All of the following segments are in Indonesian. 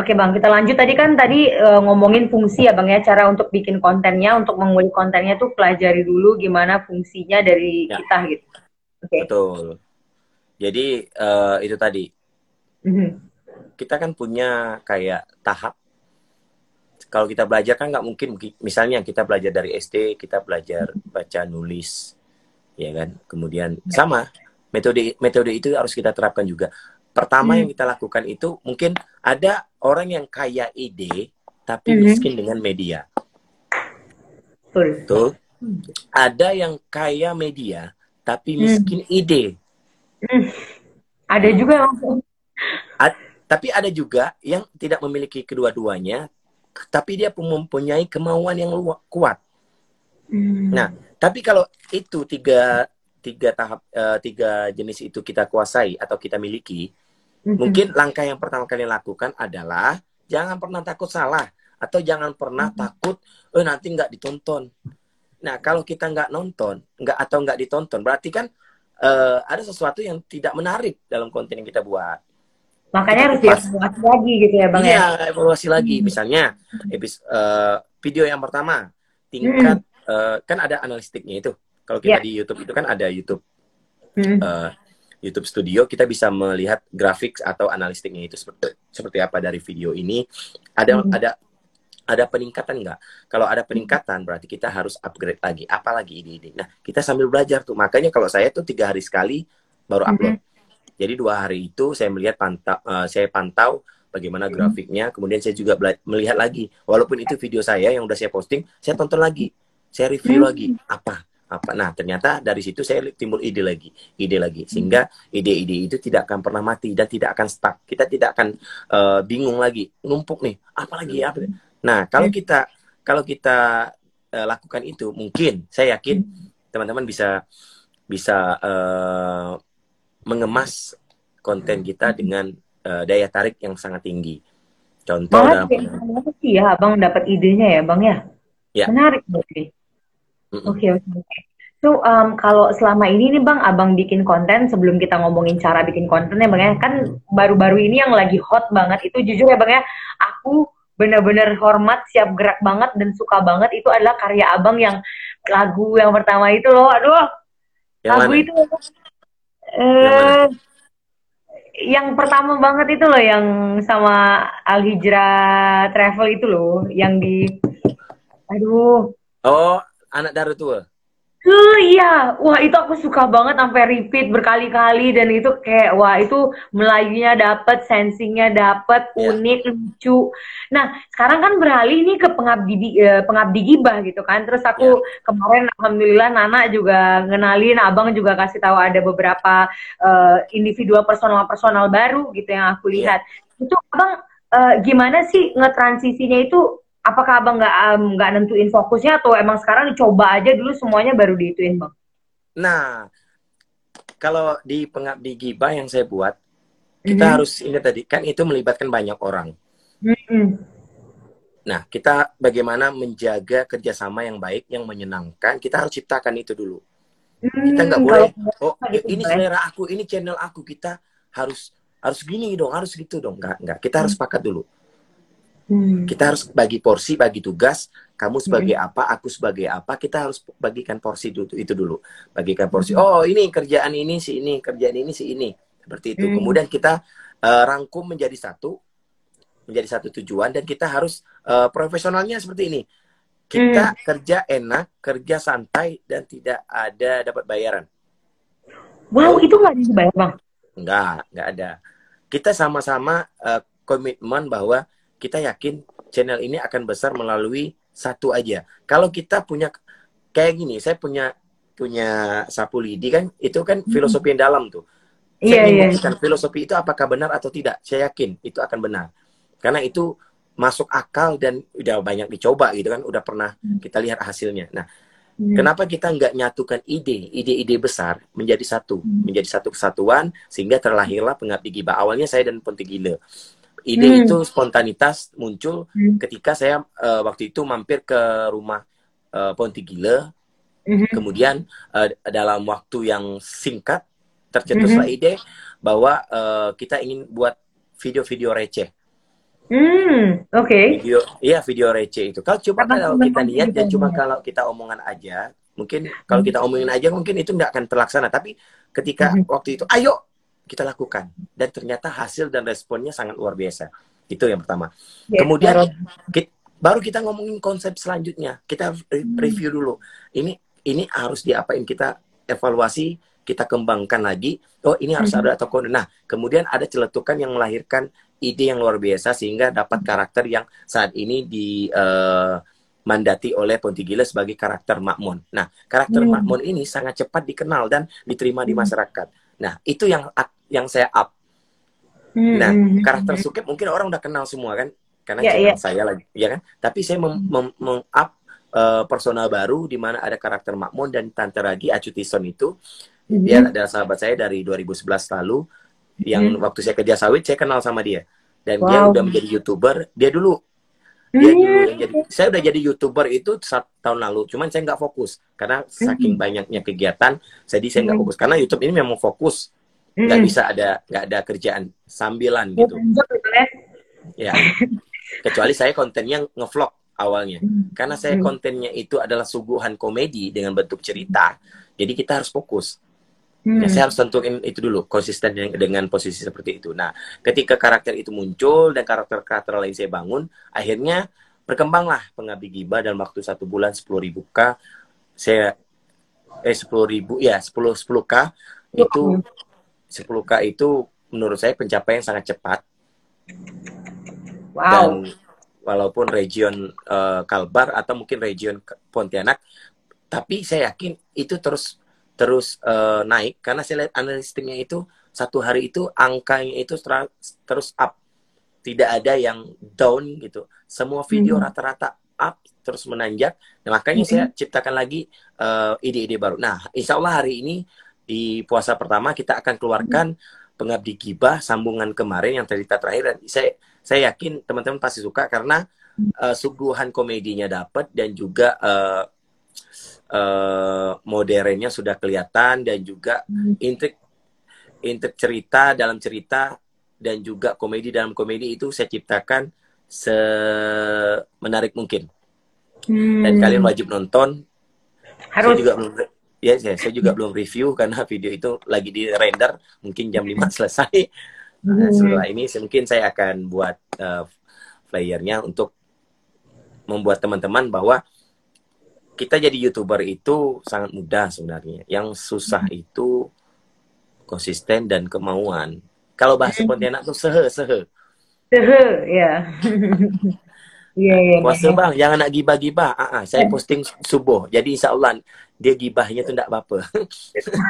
Oke Bang, kita lanjut tadi kan tadi uh, ngomongin fungsi ya Bang ya, cara untuk bikin kontennya, untuk mengulik kontennya tuh pelajari dulu gimana fungsinya dari ya. kita gitu. Oke. Okay. Betul. Jadi uh, itu tadi. Mm-hmm. Kita kan punya kayak tahap. Kalau kita belajar kan nggak mungkin, misalnya kita belajar dari SD, kita belajar baca nulis, ya kan. Kemudian ya. sama metode metode itu harus kita terapkan juga pertama hmm. yang kita lakukan itu mungkin ada orang yang kaya ide tapi hmm. miskin dengan media. Betul. Tuh. Ada yang kaya media tapi hmm. miskin hmm. ide. Hmm. Ada juga yang Ad, tapi ada juga yang tidak memiliki kedua-duanya tapi dia mempunyai kemauan yang kuat. Hmm. Nah, tapi kalau itu tiga tiga tahap uh, tiga jenis itu kita kuasai atau kita miliki, mm-hmm. mungkin langkah yang pertama kali lakukan adalah jangan pernah takut salah atau jangan pernah mm-hmm. takut oh nanti nggak ditonton. Nah kalau kita nggak nonton nggak atau nggak ditonton berarti kan uh, ada sesuatu yang tidak menarik dalam konten yang kita buat. Makanya harus dievaluasi lagi gitu ya bang ya? iya, ya. evaluasi lagi. Hmm. Misalnya episode, uh, video yang pertama tingkat hmm. uh, kan ada analistiknya itu kalau kita yeah. di YouTube itu kan ada YouTube hmm. uh, YouTube Studio, kita bisa melihat grafik atau analistiknya itu seperti seperti apa dari video ini. Ada hmm. ada ada peningkatan nggak? Kalau ada peningkatan berarti kita harus upgrade lagi. Apalagi ide-ide. Nah kita sambil belajar tuh. Makanya kalau saya tuh tiga hari sekali baru hmm. upload. Jadi dua hari itu saya melihat pantau, uh, saya pantau bagaimana hmm. grafiknya. Kemudian saya juga melihat lagi. Walaupun itu video saya yang udah saya posting, saya tonton lagi. Saya review hmm. lagi apa apa? Nah ternyata dari situ saya timbul ide lagi ide lagi. Sehingga ide-ide itu tidak akan pernah mati dan tidak akan stuck. Kita tidak akan uh, bingung lagi. Numpuk nih apa lagi apa nah kalau kita kalau kita uh, lakukan itu mungkin saya yakin teman-teman bisa bisa uh, mengemas konten kita dengan uh, daya tarik yang sangat tinggi. Contoh dalam ya bang dapat idenya ya bang ya? Ya. Menarik berarti Oke oke oke. So um, kalau selama ini nih bang, abang bikin konten sebelum kita ngomongin cara bikin konten ya bang ya, kan baru-baru ini yang lagi hot banget. Itu jujur ya bang ya, aku benar-benar hormat, siap gerak banget dan suka banget. Itu adalah karya abang yang lagu yang pertama itu loh, aduh, yang lagu mana? itu, eh, yang, pertama banget itu loh yang sama Al Hijrah Travel itu loh, yang di, aduh. Oh, anak Daru tua. Uh, iya, wah itu aku suka banget sampai repeat berkali-kali dan itu kayak wah itu Melayunya dapet, sensingnya dapet, yeah. unik, lucu. Nah sekarang kan beralih nih ke pengabdi uh, pengabdi gibah gitu kan. Terus aku yeah. kemarin alhamdulillah Nana juga ngenalin, abang juga kasih tahu ada beberapa uh, individual personal-personal baru gitu yang aku iya. lihat. Yeah. Itu abang uh, gimana sih ngetransisinya itu apakah abang nggak nggak um, nentuin fokusnya atau emang sekarang dicoba aja dulu semuanya baru diituin bang? Nah, kalau di pengabdi gibah yang saya buat, kita mm -hmm. harus ingat tadi kan itu melibatkan banyak orang. Mm -hmm. Nah, kita bagaimana menjaga kerjasama yang baik, yang menyenangkan, kita harus ciptakan itu dulu. Mm, kita nggak boleh, oh gitu, ini selera aku, ini channel aku, kita harus harus gini dong, harus gitu dong, nggak nggak, kita harus sepakat dulu. Hmm. Kita harus bagi porsi, bagi tugas. Kamu sebagai hmm. apa, aku sebagai apa. Kita harus bagikan porsi itu, itu dulu. Bagikan porsi. Hmm. Oh ini kerjaan ini si ini, kerjaan ini si ini. Seperti itu. Hmm. Kemudian kita uh, rangkum menjadi satu, menjadi satu tujuan dan kita harus uh, profesionalnya seperti ini. Kita hmm. kerja enak, kerja santai dan tidak ada dapat bayaran. Wow, itu nggak dibayar bang? Nggak, nggak ada. Kita sama-sama uh, komitmen bahwa kita yakin channel ini akan besar melalui satu aja. Kalau kita punya kayak gini, saya punya punya sapu lidi kan, itu kan hmm. filosofi yang dalam tuh. Saya yeah, yeah. filosofi itu apakah benar atau tidak. Saya yakin itu akan benar. Karena itu masuk akal dan udah banyak dicoba gitu kan, udah pernah hmm. kita lihat hasilnya. Nah, hmm. kenapa kita nggak nyatukan ide, ide-ide besar menjadi satu, hmm. menjadi satu kesatuan sehingga terlahirlah pengabdi gibah. Awalnya saya dan Ponti Gila. Ide hmm. itu spontanitas muncul hmm. ketika saya uh, waktu itu mampir ke rumah uh, Ponti Gila. Hmm. Kemudian uh, dalam waktu yang singkat tercetuslah hmm. ide bahwa uh, kita ingin buat video-video receh. Hmm, oke. Okay. Video, iya video receh itu. Kalau coba kalau kita lihat dan cuma kalau kita omongan aja, mungkin kalau kita omongin aja mungkin itu tidak akan terlaksana. Tapi ketika hmm. waktu itu, ayo kita lakukan dan ternyata hasil dan responnya sangat luar biasa. Itu yang pertama. Yeah, Kemudian kita, baru kita ngomongin konsep selanjutnya. Kita hmm. review dulu. Ini ini harus diapain kita evaluasi kita kembangkan lagi. Oh, ini harus mm -hmm. ada toko. Nah, kemudian ada celetukan yang melahirkan ide yang luar biasa sehingga dapat karakter yang saat ini di uh, mandati oleh Pontigila sebagai karakter Makmun. Nah, karakter mm. Makmun ini sangat cepat dikenal dan diterima di masyarakat. Nah, itu yang yang saya up. Mm. Nah, karakter Sukep mungkin orang udah kenal semua kan, karena yeah, yeah. saya lagi, ya kan? Tapi saya mem, mem, mem up uh, personal baru di mana ada karakter Makmun dan Tante Ragi Acutison itu hmm Dia adalah sahabat saya dari 2011 lalu. Yang hmm waktu saya kerja sawit, saya kenal sama dia. Dan wow. dia udah menjadi youtuber. Dia dulu, dia dulu yang jadi. Saya udah jadi youtuber itu satu tahun lalu. Cuman saya nggak fokus karena saking hmm banyaknya kegiatan. Jadi saya nggak hmm fokus karena YouTube ini memang fokus. Nggak hmm bisa ada nggak ada kerjaan sambilan gitu. Ya. Kecuali saya kontennya ngevlog awalnya. Hmm. Karena saya kontennya itu adalah suguhan komedi dengan bentuk cerita. Jadi kita harus fokus. Hmm. Ya, saya harus tentuin itu dulu, konsisten dengan, dengan posisi seperti itu. Nah, ketika karakter itu muncul dan karakter-karakter lain saya bangun, akhirnya berkembanglah pengabdi giba dalam waktu satu bulan sepuluh ribu k. Saya eh sepuluh ribu ya sepuluh sepuluh k itu sepuluh k itu menurut saya pencapaian sangat cepat. Wow. Dan walaupun region uh, Kalbar atau mungkin region Pontianak, tapi saya yakin itu terus terus uh, naik karena saya lihat analistiknya itu satu hari itu angkanya itu terus up tidak ada yang down gitu semua video hmm. rata-rata hmm. up terus menanjak nah, makanya hmm. saya ciptakan lagi eh, ide-ide uh, baru nah insya Allah hari ini di puasa pertama kita akan keluarkan hmm. pengabdi gibah sambungan kemarin yang cerita terakhir dan saya saya yakin teman-teman pasti suka karena uh, suguhan komedinya dapat dan juga uh, uh, modernnya sudah kelihatan dan juga hmm. intrik intrik cerita dalam cerita dan juga komedi dalam komedi itu saya ciptakan semenarik mungkin hmm. dan kalian wajib nonton harus saya juga belum ya saya, saya juga belum review karena video itu lagi di render mungkin jam 5 selesai nah, hmm. setelah ini mungkin saya akan buat uh, flyernya untuk membuat teman-teman bahwa kita jadi youtuber itu sangat mudah sebenarnya. Yang susah hmm. itu konsisten dan kemauan. Kalau bahasa hmm. Pontianak tuh sehe sehe. Sehe, ya. Iya, iya. Puasa bang, jangan nak gibah-gibah. Ah, ah, saya posting subuh. Jadi insya Allah dia gibahnya tuh tidak apa-apa.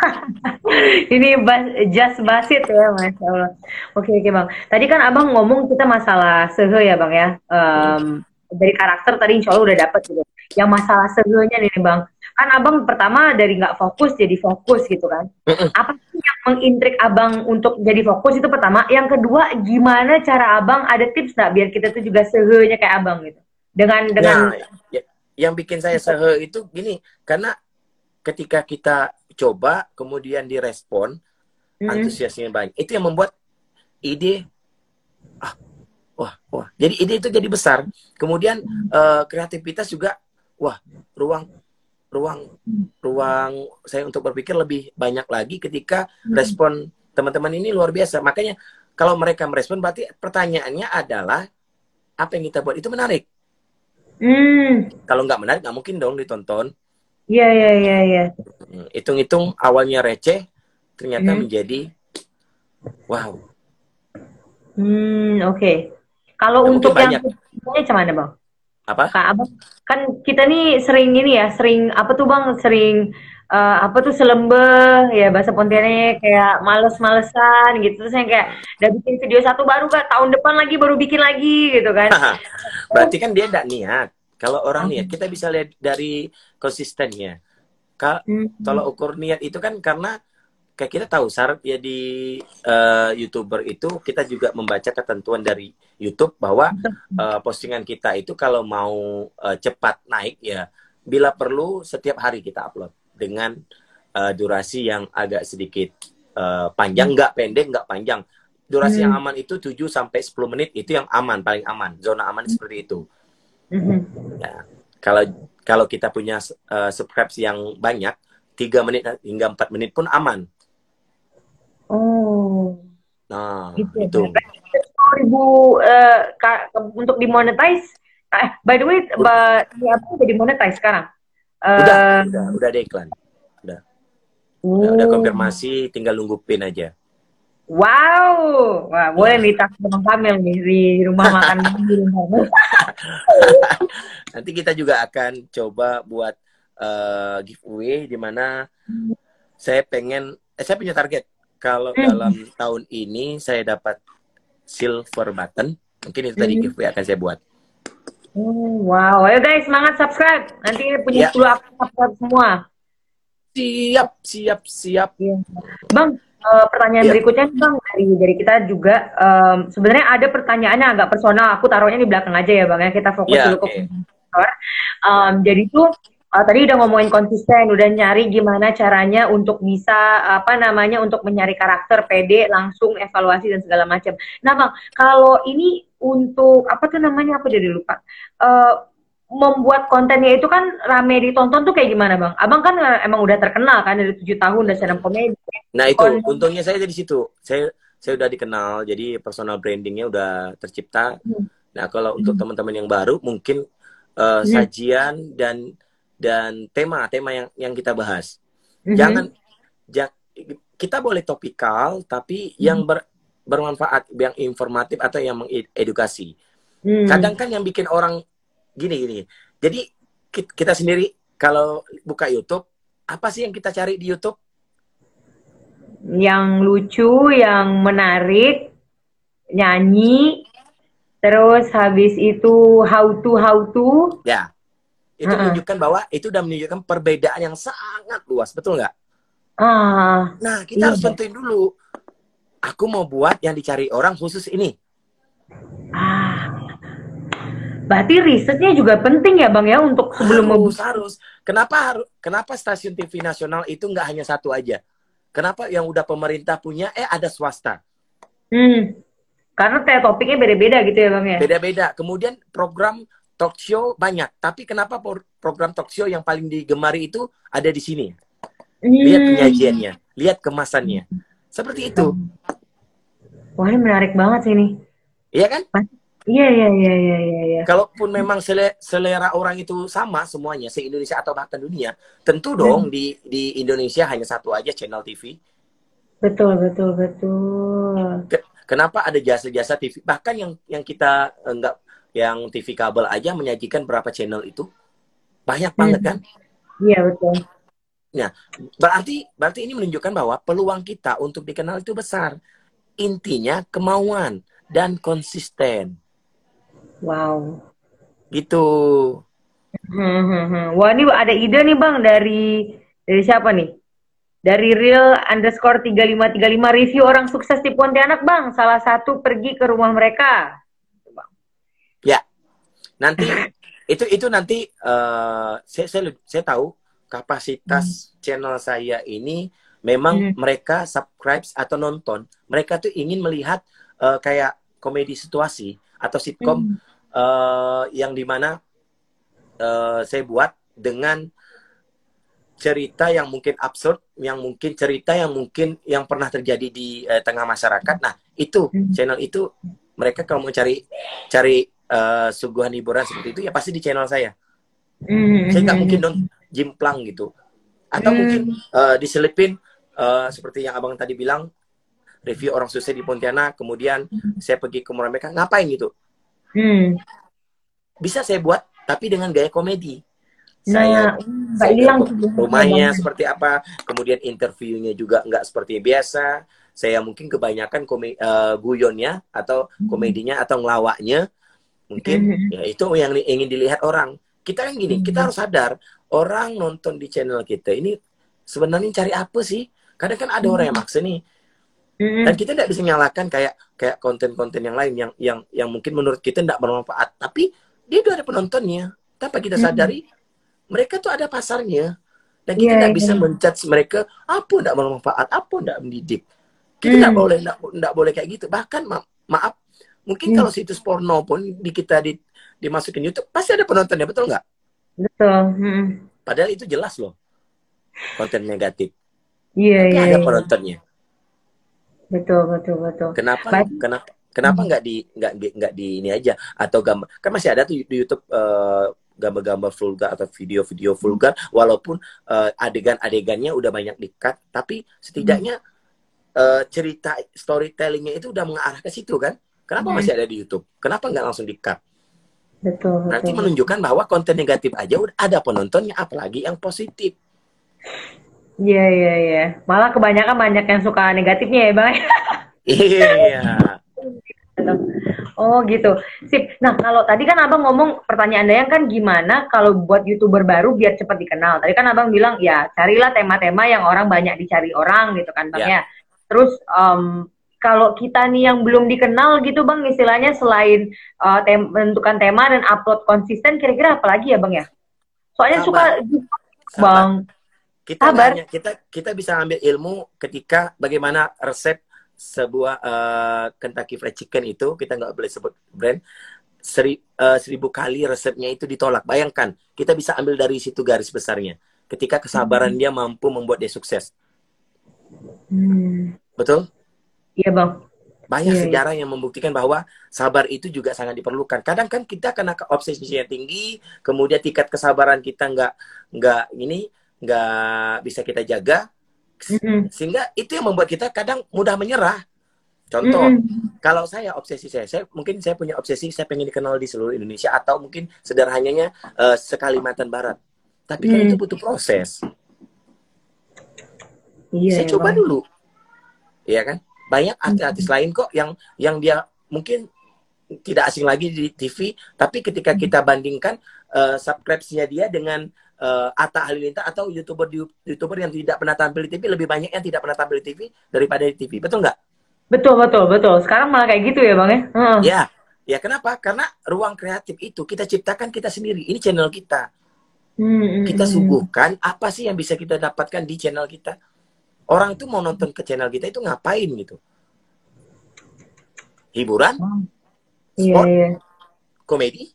Ini bas, just basit ya, masya Allah. Oke, oke bang. Tadi kan abang ngomong kita masalah sehe ya bang ya. Um, dari karakter tadi insya Allah udah dapet gitu. Yang masalah sehenya nih bang, kan abang pertama dari nggak fokus jadi fokus gitu kan. Apa sih yang mengintrik abang untuk jadi fokus itu pertama. Yang kedua gimana cara abang ada tips nggak biar kita tuh juga sehenya kayak abang gitu. Dengan dengan nah, ya, yang bikin saya sehe itu gini karena ketika kita coba kemudian direspon mm antusiasnya banyak itu yang membuat ide wah wah jadi ide itu jadi besar kemudian uh, kreativitas juga wah ruang ruang ruang saya untuk berpikir lebih banyak lagi ketika hmm. respon teman-teman ini luar biasa makanya kalau mereka merespon berarti pertanyaannya adalah apa yang kita buat itu menarik Hmm. Kalau nggak menarik nggak mungkin dong ditonton. Iya iya iya. Ya. Hitung-hitung awalnya receh, ternyata hmm. menjadi wow. Hmm oke. Okay. Kalau untuk yang banyak. yang mana bang? Apa? Kak, apa? Kan kita nih sering ini ya, sering apa tuh bang? Sering uh, apa tuh selembeh ya bahasa Pontianak kayak males-malesan gitu terus yang kayak udah bikin video satu baru kan tahun depan lagi baru bikin lagi gitu kan berarti kan dia tidak niat kalau orang niat kita bisa lihat dari konsistennya kalau hmm. kalau ukur niat itu kan karena kayak kita tahu syarat ya di uh, youtuber itu kita juga membaca ketentuan dari YouTube bahwa uh, postingan kita itu kalau mau uh, cepat naik ya bila perlu setiap hari kita upload dengan uh, durasi yang agak sedikit uh, panjang, nggak pendek, nggak panjang. Durasi hmm. yang aman itu 7 sampai 10 menit itu yang aman, paling aman. Zona aman hmm. seperti itu. Hmm. Ya. Kalau kalau kita punya uh, subscribes yang banyak, 3 menit hingga 4 menit pun aman. Oh. Nah, gitu. Ya, itu. ribu uh, untuk dimonetize. Eh, by the way, Mbak, apa jadi monetize sekarang? Udah, uh, udah, udah ada iklan. Udah. Uh. Udah, udah oh. konfirmasi, tinggal nunggu pin aja. Wow, wah boleh nih tak Bang Kamil nih di rumah makan di rumah. Nanti kita juga akan coba buat uh, giveaway di mana saya pengen, eh, saya punya target kalau hmm. dalam tahun ini saya dapat silver button, mungkin itu tadi hmm. giveaway akan saya buat. Oh, wow, ayo guys semangat subscribe. Nanti punya ya. 10 akun subscribe semua. Siap, siap, siap. Ya. Bang, uh, pertanyaan ya. berikutnya bang dari dari kita juga um, sebenarnya ada pertanyaannya agak personal. Aku taruhnya di belakang aja ya bang ya. Kita fokus ya, dulu okay. ke um, Jadi tuh uh, tadi udah ngomongin konsisten, udah nyari gimana caranya untuk bisa apa namanya untuk mencari karakter PD langsung evaluasi dan segala macam. Nah bang, kalau ini untuk apa tuh namanya aku jadi lupa. Uh, membuat kontennya itu kan rame ditonton tuh kayak gimana bang? Abang kan emang udah terkenal kan dari tujuh tahun udah sedang komedi. Nah itu untungnya saya dari situ. Saya saya udah dikenal jadi personal brandingnya udah tercipta. Hmm. Nah kalau hmm. untuk teman-teman yang baru mungkin uh, hmm. sajian dan dan tema-tema yang yang kita bahas. Hmm. Jangan ja, kita boleh topikal tapi hmm. yang ber, bermanfaat, yang informatif atau yang mengedukasi. Hmm. Kadang kan yang bikin orang gini gini. Jadi kita sendiri kalau buka YouTube, apa sih yang kita cari di YouTube? Yang lucu, yang menarik, nyanyi, terus habis itu how to how to. Ya, itu uh -uh. menunjukkan bahwa itu udah menunjukkan perbedaan yang sangat luas, betul nggak? Ah. Nah, kita iya. harus tentuin dulu aku mau buat yang dicari orang khusus ini. Ah, berarti risetnya juga penting ya bang ya untuk sebelum harus, harus. Kenapa harus? Kenapa stasiun TV nasional itu nggak hanya satu aja? Kenapa yang udah pemerintah punya, eh ada swasta? Hmm, karena topiknya beda-beda gitu ya bang ya? Beda-beda. Kemudian program talk show banyak, tapi kenapa program talk show yang paling digemari itu ada di sini? Lihat hmm. penyajiannya, lihat kemasannya. Seperti itu. Wah ini menarik banget sih ini. Iya kan? Iya iya iya iya iya. Ya. Kalaupun memang selera orang itu sama semuanya se Indonesia atau bahkan dunia, tentu dong hmm. di di Indonesia hanya satu aja channel TV. Betul betul betul. Kenapa ada jasa-jasa TV? Bahkan yang yang kita enggak yang TV kabel aja menyajikan berapa channel itu banyak banget hmm. kan? Iya betul. Nah, berarti berarti ini menunjukkan bahwa peluang kita untuk dikenal itu besar. Intinya kemauan dan konsisten. Wow. Gitu. Hmm, hmm, hmm. Wah, ini ada ide nih Bang dari dari siapa nih? Dari real underscore 3535 review orang sukses di Pontianak Bang. Salah satu pergi ke rumah mereka. Ya, nanti itu itu nanti uh, saya, saya saya tahu kapasitas hmm. channel saya ini memang hmm. mereka subscribe atau nonton mereka tuh ingin melihat uh, kayak komedi situasi atau sitkom hmm. Uh, yang di mana uh, saya buat dengan cerita yang mungkin absurd, yang mungkin cerita yang mungkin yang pernah terjadi di uh, tengah masyarakat. Nah, itu hmm. channel itu mereka kalau mau cari cari uh, suguhan hiburan seperti itu ya pasti di channel saya. Mm-hmm. Saya nggak mungkin dong jimplang gitu. Atau mm. mungkin uh, diselipin uh, seperti yang abang tadi bilang review orang sukses di Pontianak, kemudian saya pergi ke Murah Mereka, ngapain gitu? Mm. Bisa saya buat, tapi dengan gaya komedi. Nah, saya, saya hilang rumahnya seperti apa, kemudian interviewnya juga nggak seperti biasa. Saya mungkin kebanyakan kome, uh, guyonnya atau hmm. komedinya atau ngelawaknya, mungkin hmm. ya itu yang ingin dilihat orang. Kita kan gini, kita hmm. harus sadar orang nonton di channel kita ini sebenarnya cari apa sih? Kadang kan ada orang yang maksa nih, dan kita tidak bisa nyalakan kayak kayak konten-konten yang lain yang yang yang mungkin menurut kita tidak bermanfaat, tapi dia udah ada penontonnya. Tanpa kita sadari, mereka tuh ada pasarnya dan kita tidak yeah, bisa yeah. menjudge mereka apa tidak bermanfaat apa tidak mendidik kita tidak mm. boleh tidak boleh kayak gitu bahkan ma maaf mungkin mm. kalau situs porno pun di kita di dimasukin YouTube pasti ada penontonnya betul nggak betul mm. padahal itu jelas loh konten negatif iya yeah, iya yeah, ada yeah. penontonnya betul betul betul. Kenapa Baik. kenapa kenapa nggak di nggak nggak di ini aja? Atau gambar kan masih ada tuh di YouTube uh, gambar-gambar vulgar atau video-video vulgar walaupun uh, adegan-adegannya udah banyak dikat tapi setidaknya uh, cerita storytellingnya itu udah mengarah ke situ kan? Kenapa hmm. masih ada di YouTube? Kenapa nggak langsung dikat betul, nanti menunjukkan bahwa konten negatif aja udah ada penontonnya apalagi yang positif Iya iya iya. Malah kebanyakan banyak yang suka negatifnya ya bang. Iya. Oh gitu. Sip. Nah kalau tadi kan abang ngomong pertanyaan yang kan gimana kalau buat youtuber baru biar cepat dikenal. Tadi kan abang bilang ya carilah tema-tema yang orang banyak dicari orang gitu kan bang yeah. ya. Terus um, kalau kita nih yang belum dikenal gitu bang istilahnya selain uh, tem menentukan tema dan upload konsisten kira-kira apa lagi ya bang ya? Soalnya Sabar. suka bang. Kita Sabar. kita kita bisa ambil ilmu ketika bagaimana resep sebuah uh, Kentucky Fried Chicken itu kita nggak boleh sebut brand seri, uh, seribu kali resepnya itu ditolak. Bayangkan kita bisa ambil dari situ garis besarnya. Ketika kesabaran hmm. dia mampu membuat dia sukses. Hmm. Betul? Iya bang. Banyak yeah, iya. sejarah yang membuktikan bahwa sabar itu juga sangat diperlukan. Kadang kan kita kena obsesi yang tinggi, kemudian tingkat kesabaran kita nggak nggak ini nggak bisa kita jaga, Mm-hmm. Sehingga itu yang membuat kita kadang mudah menyerah. Contoh, mm-hmm. kalau saya obsesi saya, saya mungkin saya punya obsesi saya pengen dikenal di seluruh Indonesia atau mungkin sederhananya uh, sekalimantan Barat. Tapi mm. kan itu butuh proses. Iya, saya ya, coba bang. dulu, iya kan? Banyak artis-artis mm. lain kok yang yang dia mungkin tidak asing lagi di TV, tapi ketika kita bandingkan uh, subscribe-nya dia dengan uh, Atta Halilintar atau youtuber youtuber yang tidak pernah tampil di TV lebih banyak yang tidak pernah tampil di TV daripada di TV betul nggak? Betul betul betul. Sekarang malah kayak gitu ya bang ya? Uh. Ya ya kenapa? Karena ruang kreatif itu kita ciptakan kita sendiri. Ini channel kita. Hmm, hmm kita hmm. suguhkan apa sih yang bisa kita dapatkan di channel kita. Orang tuh mau nonton ke channel kita itu ngapain gitu? Hiburan, iya, sport, yeah, yeah. komedi,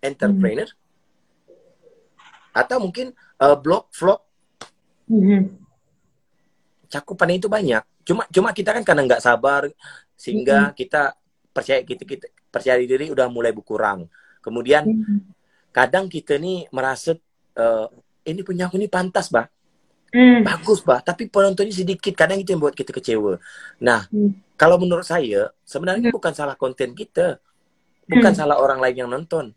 entrepreneur, hmm atau mungkin uh, blog vlog mm-hmm. cakupannya itu banyak cuma cuma kita kan karena nggak sabar sehingga mm-hmm. kita percaya kita, kita percaya diri udah mulai berkurang kemudian mm-hmm. kadang kita nih merasa uh, ini punya aku ini pantas bah mm. bagus bah tapi penontonnya sedikit kadang itu yang buat kita kecewa nah mm. kalau menurut saya sebenarnya mm. bukan salah konten kita bukan mm. salah orang lain yang nonton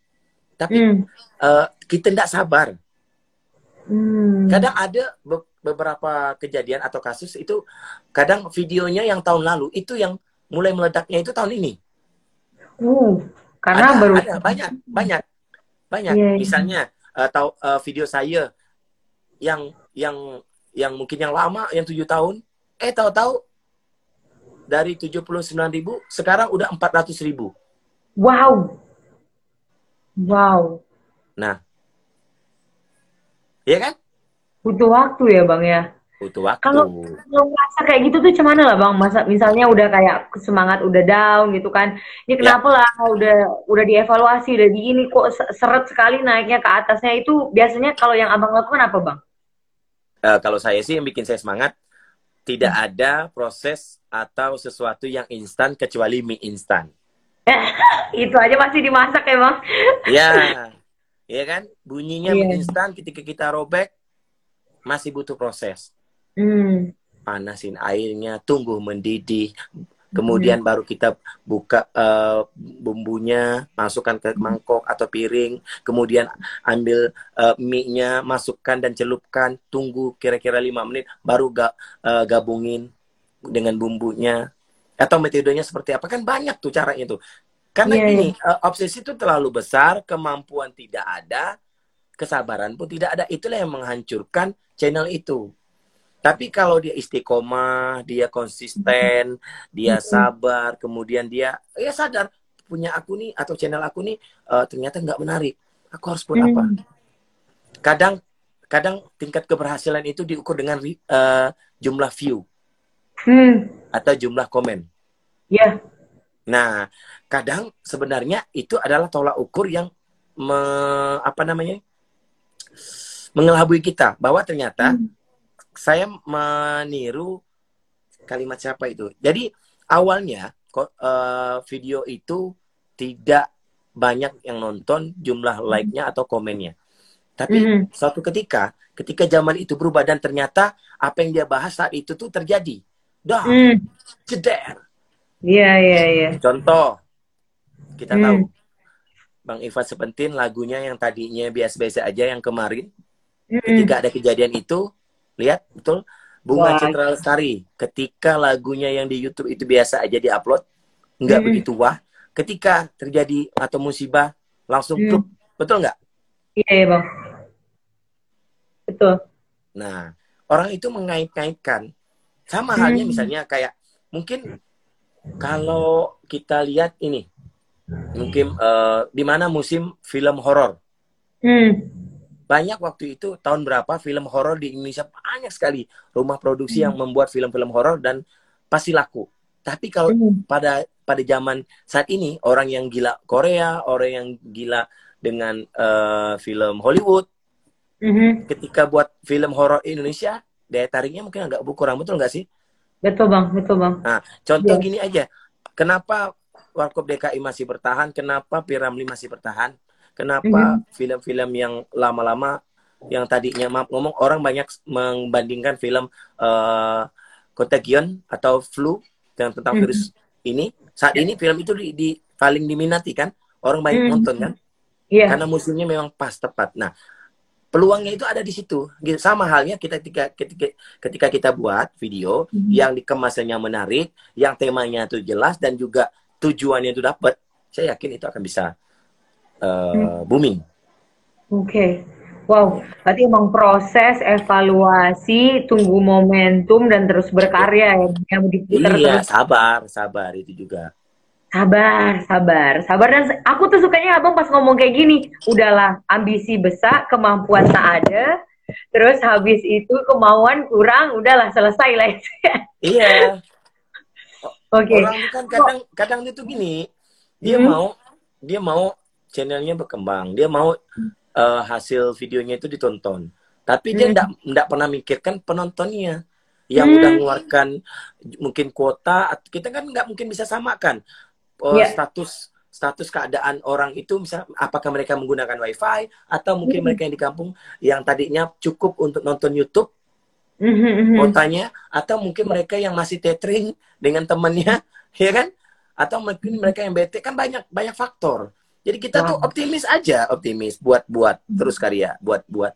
tapi mm. uh, kita tidak sabar Hmm. Kadang ada be beberapa kejadian atau kasus itu kadang videonya yang tahun lalu itu yang mulai meledaknya itu tahun ini. Uh, karena ada, baru ada banyak banyak banyak. Yeah, iya. Misalnya uh, tahu uh, video saya yang yang yang mungkin yang lama yang tujuh tahun, eh tahu-tahu dari tujuh puluh sembilan ribu sekarang udah empat ratus ribu. Wow, wow. Nah, Iya kan? Butuh waktu ya bang ya. Butuh waktu. Kalau kalau merasa kayak gitu tuh cuman lah bang? Masa misalnya udah kayak semangat udah down gitu kan? Ini ya. kenapa ya. lah udah udah dievaluasi udah begini kok seret sekali naiknya ke atasnya itu biasanya kalau yang abang lakukan apa bang? Uh, kalau saya sih yang bikin saya semangat tidak hmm. ada proses atau sesuatu yang instan kecuali mie instan. itu aja masih dimasak ya bang? Ya, ya kan? Bunyinya yeah. instan ketika kita robek masih butuh proses. Hmm. Panasin airnya, tunggu mendidih, kemudian hmm. baru kita buka uh, bumbunya masukkan ke mangkok atau piring kemudian ambil uh, mie-nya masukkan dan celupkan tunggu kira-kira lima menit baru ga, uh, gabungin dengan bumbunya atau metodenya seperti apa kan banyak tuh caranya tuh karena yeah, ini yeah. Uh, obsesi itu terlalu besar kemampuan tidak ada kesabaran pun tidak ada itulah yang menghancurkan channel itu tapi kalau dia istiqomah, dia konsisten, dia sabar, kemudian dia ya sadar punya aku nih atau channel aku nih uh, ternyata nggak menarik. Aku harus buat apa? Hmm. Kadang kadang tingkat keberhasilan itu diukur dengan uh, jumlah view hmm. atau jumlah komen. Ya. Yeah. Nah, kadang sebenarnya itu adalah tolak ukur yang me, apa namanya mengelabui kita bahwa ternyata hmm saya meniru kalimat siapa itu. Jadi awalnya uh, video itu tidak banyak yang nonton, jumlah like-nya atau komennya. Tapi mm -hmm. suatu ketika, ketika zaman itu berubah dan ternyata apa yang dia bahas saat itu tuh terjadi. Dah, mm. ceder. Iya, yeah, iya, yeah, iya. Yeah. Contoh, kita mm. tahu Bang Ivan Sepentin lagunya yang tadinya biasa-biasa aja yang kemarin, mm. ketika ada kejadian itu, Lihat, betul? Bunga Wah. Citra Lestari. Ketika lagunya yang di YouTube itu biasa aja diupload, nggak hmm. begitu wah. Ketika terjadi atau musibah, langsung hmm. Betul nggak? Iya, iya, Bang. Betul. Nah, orang itu mengait-ngaitkan. Sama hmm. halnya misalnya kayak, mungkin kalau kita lihat ini, mungkin uh, di mana musim film horor. Hmm banyak waktu itu tahun berapa film horor di Indonesia banyak sekali rumah produksi hmm. yang membuat film-film horor dan pasti laku. Tapi kalau hmm. pada pada zaman saat ini orang yang gila Korea, orang yang gila dengan uh, film Hollywood, hmm. ketika buat film horor Indonesia daya tariknya mungkin agak kurang betul nggak sih? Betul bang, betul bang. Nah, contoh yeah. gini aja, kenapa Warkop DKI masih bertahan, kenapa Piramli masih bertahan? Kenapa mhm. film-film mm -hmm. yang lama-lama yang tadinya maaf ngomong orang banyak membandingkan film uh, Contagion atau Flu yang tentang mm -hmm. virus ini saat ini film itu di, di paling diminati kan orang banyak mm -hmm. nonton kan yeah. karena musimnya memang pas tepat. Nah peluangnya itu ada di situ. Gitu, sama halnya kita ketika ketika ketika kita buat video mm -hmm. yang dikemasnya menarik, yang temanya itu jelas dan juga tujuannya itu dapat, saya yakin itu akan bisa uh, booming. Oke. Okay. Wow, berarti emang proses evaluasi, tunggu momentum dan terus berkarya ya, yang diputar Iya, terus. sabar, sabar itu juga. Sabar, sabar, sabar dan aku tuh sukanya abang pas ngomong kayak gini, udahlah ambisi besar, kemampuan tak ada, terus habis itu kemauan kurang, udahlah selesai lah itu. Iya. Oke. Okay. Orang kan kadang kadang itu gini, dia hmm. mau dia mau channelnya berkembang dia mau uh, hasil videonya itu ditonton tapi dia tidak hmm. tidak pernah mikirkan penontonnya yang hmm. udah mengeluarkan mungkin kuota kita kan nggak mungkin bisa samakan uh, yeah. status status keadaan orang itu misalnya apakah mereka menggunakan wifi atau mungkin hmm. mereka yang di kampung yang tadinya cukup untuk nonton YouTube hmm. kuotanya atau mungkin mereka yang masih tethering dengan temannya ya kan atau mungkin mereka yang bete kan banyak banyak faktor jadi kita wow. tuh optimis aja, optimis buat buat terus karya, buat buat.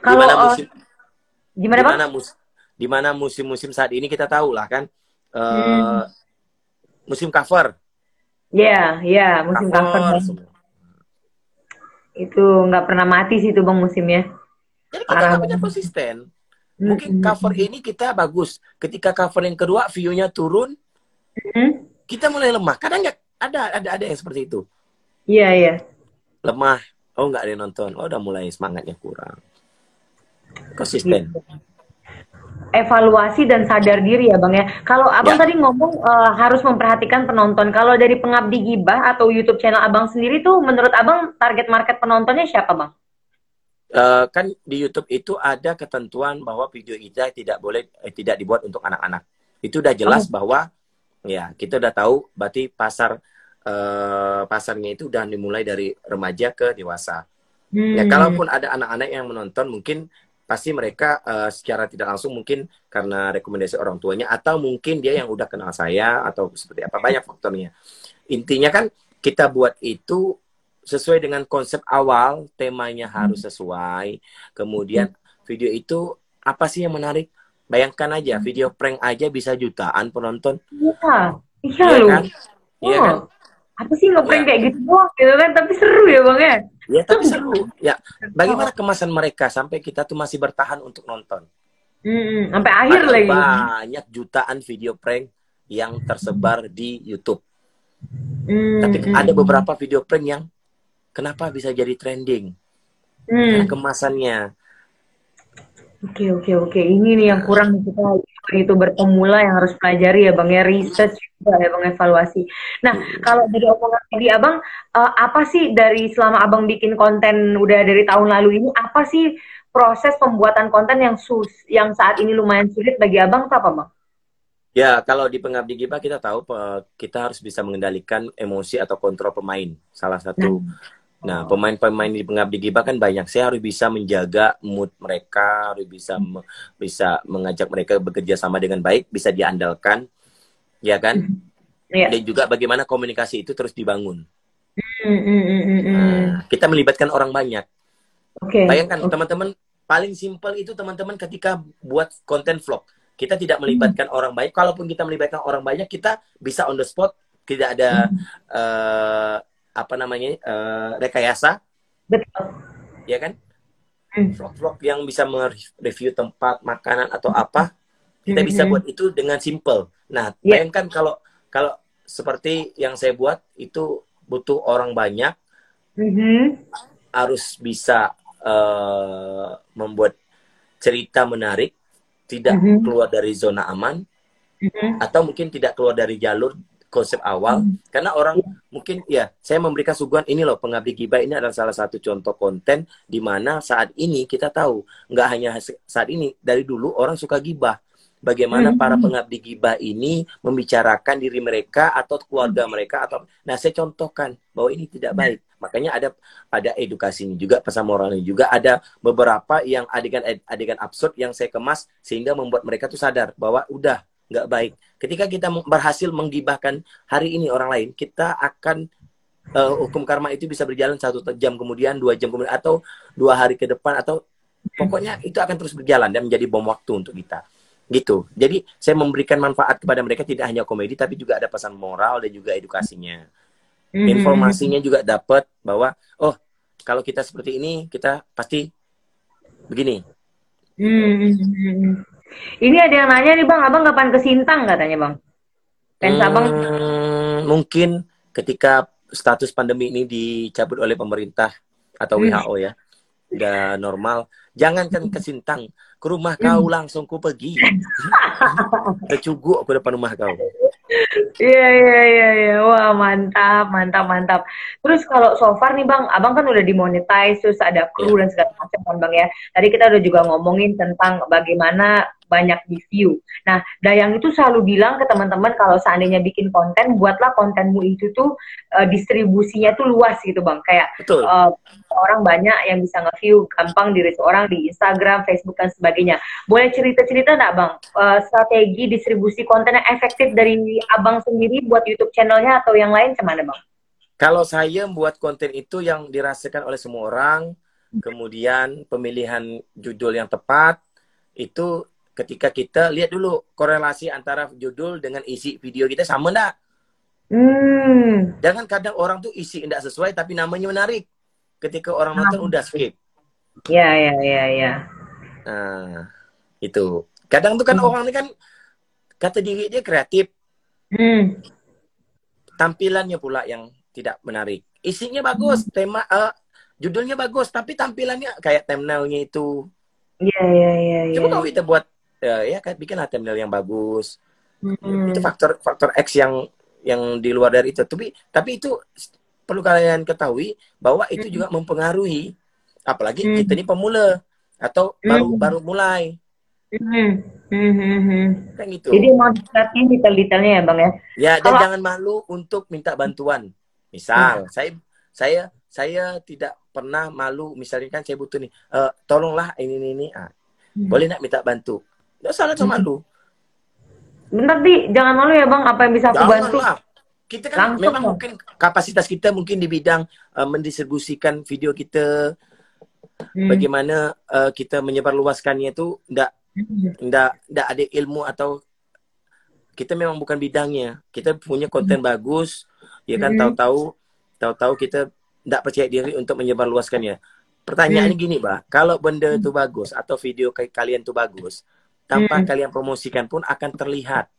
Kalau gimana musim, gimana, gimana mus, di mana musim-musim saat ini kita tahu lah kan, uh, hmm. Musim cover. Ya, yeah, ya yeah, musim cover. cover. Itu nggak pernah mati sih itu bang musimnya. Jadi kita nggak punya konsisten. Mungkin cover ini kita bagus. Ketika cover yang kedua view-nya turun, kita mulai lemah. Kadang nggak ada ada ada yang seperti itu iya iya lemah oh nggak ada yang nonton oh udah mulai semangatnya kurang konsisten gitu. Evaluasi dan sadar diri ya bang ya kalau abang ya. tadi ngomong uh, harus memperhatikan penonton kalau dari pengabdi gibah atau YouTube channel abang sendiri tuh menurut abang target market penontonnya siapa bang Uh, kan di YouTube itu ada ketentuan bahwa video kita tidak boleh eh, tidak dibuat untuk anak-anak. Itu udah jelas oh. bahwa Ya, kita udah tahu berarti pasar uh, pasarnya itu udah dimulai dari remaja ke dewasa. Ya, hmm. Ya, kalaupun ada anak-anak yang menonton mungkin pasti mereka uh, secara tidak langsung mungkin karena rekomendasi orang tuanya atau mungkin dia yang udah kenal saya atau seperti apa banyak faktornya. Intinya kan kita buat itu sesuai dengan konsep awal, temanya harus hmm. sesuai. Kemudian hmm. video itu apa sih yang menarik? Bayangkan aja, hmm. video prank aja bisa jutaan penonton. Iya, iya, iya loh. Kan? Iya kan? Apa sih ngeprank ya. kayak gitu doang gitu kan? Tapi seru ya bang ya? Ya tapi seru. Ya, bagaimana kemasan mereka sampai kita tuh masih bertahan untuk nonton? Hmm, sampai akhir Ada lagi. Banyak jutaan video prank yang tersebar di YouTube. Hmm, tapi hmm. ada beberapa video prank yang kenapa bisa jadi trending? Hmm. kemasannya. Oke oke oke. Ini nih yang kurang kita itu berpemula yang harus pelajari ya bang ya research juga ya bang evaluasi. Nah hmm. kalau dari omongan tadi abang uh, apa sih dari selama abang bikin konten udah dari tahun lalu ini apa sih proses pembuatan konten yang sus yang saat ini lumayan sulit bagi abang apa bang? Ya, kalau di pengabdi kita tahu kita harus bisa mengendalikan emosi atau kontrol pemain. Salah satu. Nah, nah pemain-pemain di pengabdi Giba kan banyak. Saya harus bisa menjaga mood mereka, harus bisa me bisa mengajak mereka bekerja sama dengan baik, bisa diandalkan, ya kan? Yeah. Dan juga bagaimana komunikasi itu terus dibangun. Mm, mm, mm, nah, kita melibatkan orang banyak. Okay. Bayangkan teman-teman, okay. paling simpel itu teman-teman ketika buat konten vlog kita tidak melibatkan hmm. orang banyak. Kalaupun kita melibatkan orang banyak, kita bisa on the spot, tidak ada hmm. uh, apa namanya uh, rekayasa. Betul. Ya kan? Hmm. Vlog-vlog yang bisa mereview tempat makanan atau apa, kita hmm. bisa buat itu dengan simple. Nah, yeah. bayangkan kalau kalau seperti yang saya buat itu butuh orang banyak, hmm. harus bisa uh, membuat cerita menarik tidak mm-hmm. keluar dari zona aman mm-hmm. atau mungkin tidak keluar dari jalur konsep awal mm-hmm. karena orang yeah. mungkin ya saya memberikan suguhan ini loh pengabdi gibah ini adalah salah satu contoh konten di mana saat ini kita tahu nggak hanya saat ini dari dulu orang suka gibah bagaimana mm-hmm. para pengabdi gibah ini membicarakan diri mereka atau keluarga mm-hmm. mereka atau nah saya contohkan bahwa ini tidak baik makanya ada ada edukasinya juga pesan moralnya juga ada beberapa yang adegan adegan absurd yang saya kemas sehingga membuat mereka tuh sadar bahwa udah nggak baik ketika kita berhasil menggibahkan hari ini orang lain kita akan uh, hukum karma itu bisa berjalan satu jam kemudian dua jam kemudian atau dua hari ke depan atau pokoknya itu akan terus berjalan dan menjadi bom waktu untuk kita gitu. Jadi saya memberikan manfaat kepada mereka tidak hanya komedi tapi juga ada pesan moral dan juga edukasinya. Mm-hmm. Informasinya juga dapat bahwa oh kalau kita seperti ini kita pasti begini. Mm-hmm. Ini ada yang nanya nih bang, abang kapan ke Sintang katanya bang? Fans hmm, abang? Mungkin ketika status pandemi ini dicabut oleh pemerintah atau mm. WHO ya, udah normal. Jangan kan ke Sintang, ke rumah kau mm. langsung ku pergi. ke Cugu aku depan rumah kau. Iya iya iya iya. Wah, mantap, mantap, mantap. Terus kalau so far nih Bang, Abang kan udah dimonetize terus ada kru yeah. dan segala macam kan Bang ya. Tadi kita udah juga ngomongin tentang bagaimana banyak di view. Nah, Dayang itu selalu bilang ke teman-teman kalau seandainya bikin konten, buatlah kontenmu itu tuh uh, distribusinya tuh luas gitu bang. Kayak Betul. Uh, orang banyak yang bisa nge-view, gampang diri seorang di Instagram, Facebook dan sebagainya. Boleh cerita-cerita nggak bang uh, strategi distribusi konten yang efektif dari abang sendiri buat YouTube channelnya atau yang lain ke mana bang? Kalau saya membuat konten itu yang dirasakan oleh semua orang, kemudian pemilihan judul yang tepat itu ketika kita lihat dulu korelasi antara judul dengan isi video kita sama enggak? Hmm. Jangan kadang orang tuh isi tidak sesuai tapi namanya menarik. Ketika orang nonton udah skip. Ya, ya, ya, ya. Nah, itu. Kadang tuh kan hmm. orang ini kan kata diri dia kreatif. Hmm. Tampilannya pula yang tidak menarik. Isinya bagus, hmm. tema uh, judulnya bagus, tapi tampilannya kayak thumbnailnya itu. Iya, iya, iya. Coba ya. kalau kita buat uh, ya kan bikin thumbnail yang bagus hmm. itu faktor faktor X yang yang di luar dari itu tapi tapi itu perlu kalian ketahui bahwa itu hmm. juga mempengaruhi apalagi hmm. kita ini pemula atau baru hmm. baru mulai Hmm. Hmm. Kan gitu. Jadi mau diperhatiin detail-detailnya ya bang ya. Ya dan Kalau... jangan malu untuk minta bantuan. Misal hmm. saya saya saya tidak pernah malu. Misalnya kan saya butuh nih, e, tolonglah ini ini ini. Ah, hmm. Boleh nak minta bantu? Tidak salah sama hmm. malu. Bentar di, jangan malu ya bang. Apa yang bisa aku jangan bantu? Lah. Kita kan Langsung memang bang. mungkin kapasitas kita mungkin di bidang uh, mendistribusikan video kita, hmm. bagaimana uh, kita menyebarluaskannya itu tidak tidak tidak ada ilmu atau kita memang bukan bidangnya. Kita punya konten hmm. bagus, ya kan hmm. tahu-tahu tahu-tahu kita tidak percaya diri untuk menyebarluaskannya. Pertanyaannya hmm. gini, Bah, kalau benda itu bagus atau video kalian itu bagus, tanpa hmm. kalian promosikan pun akan terlihat.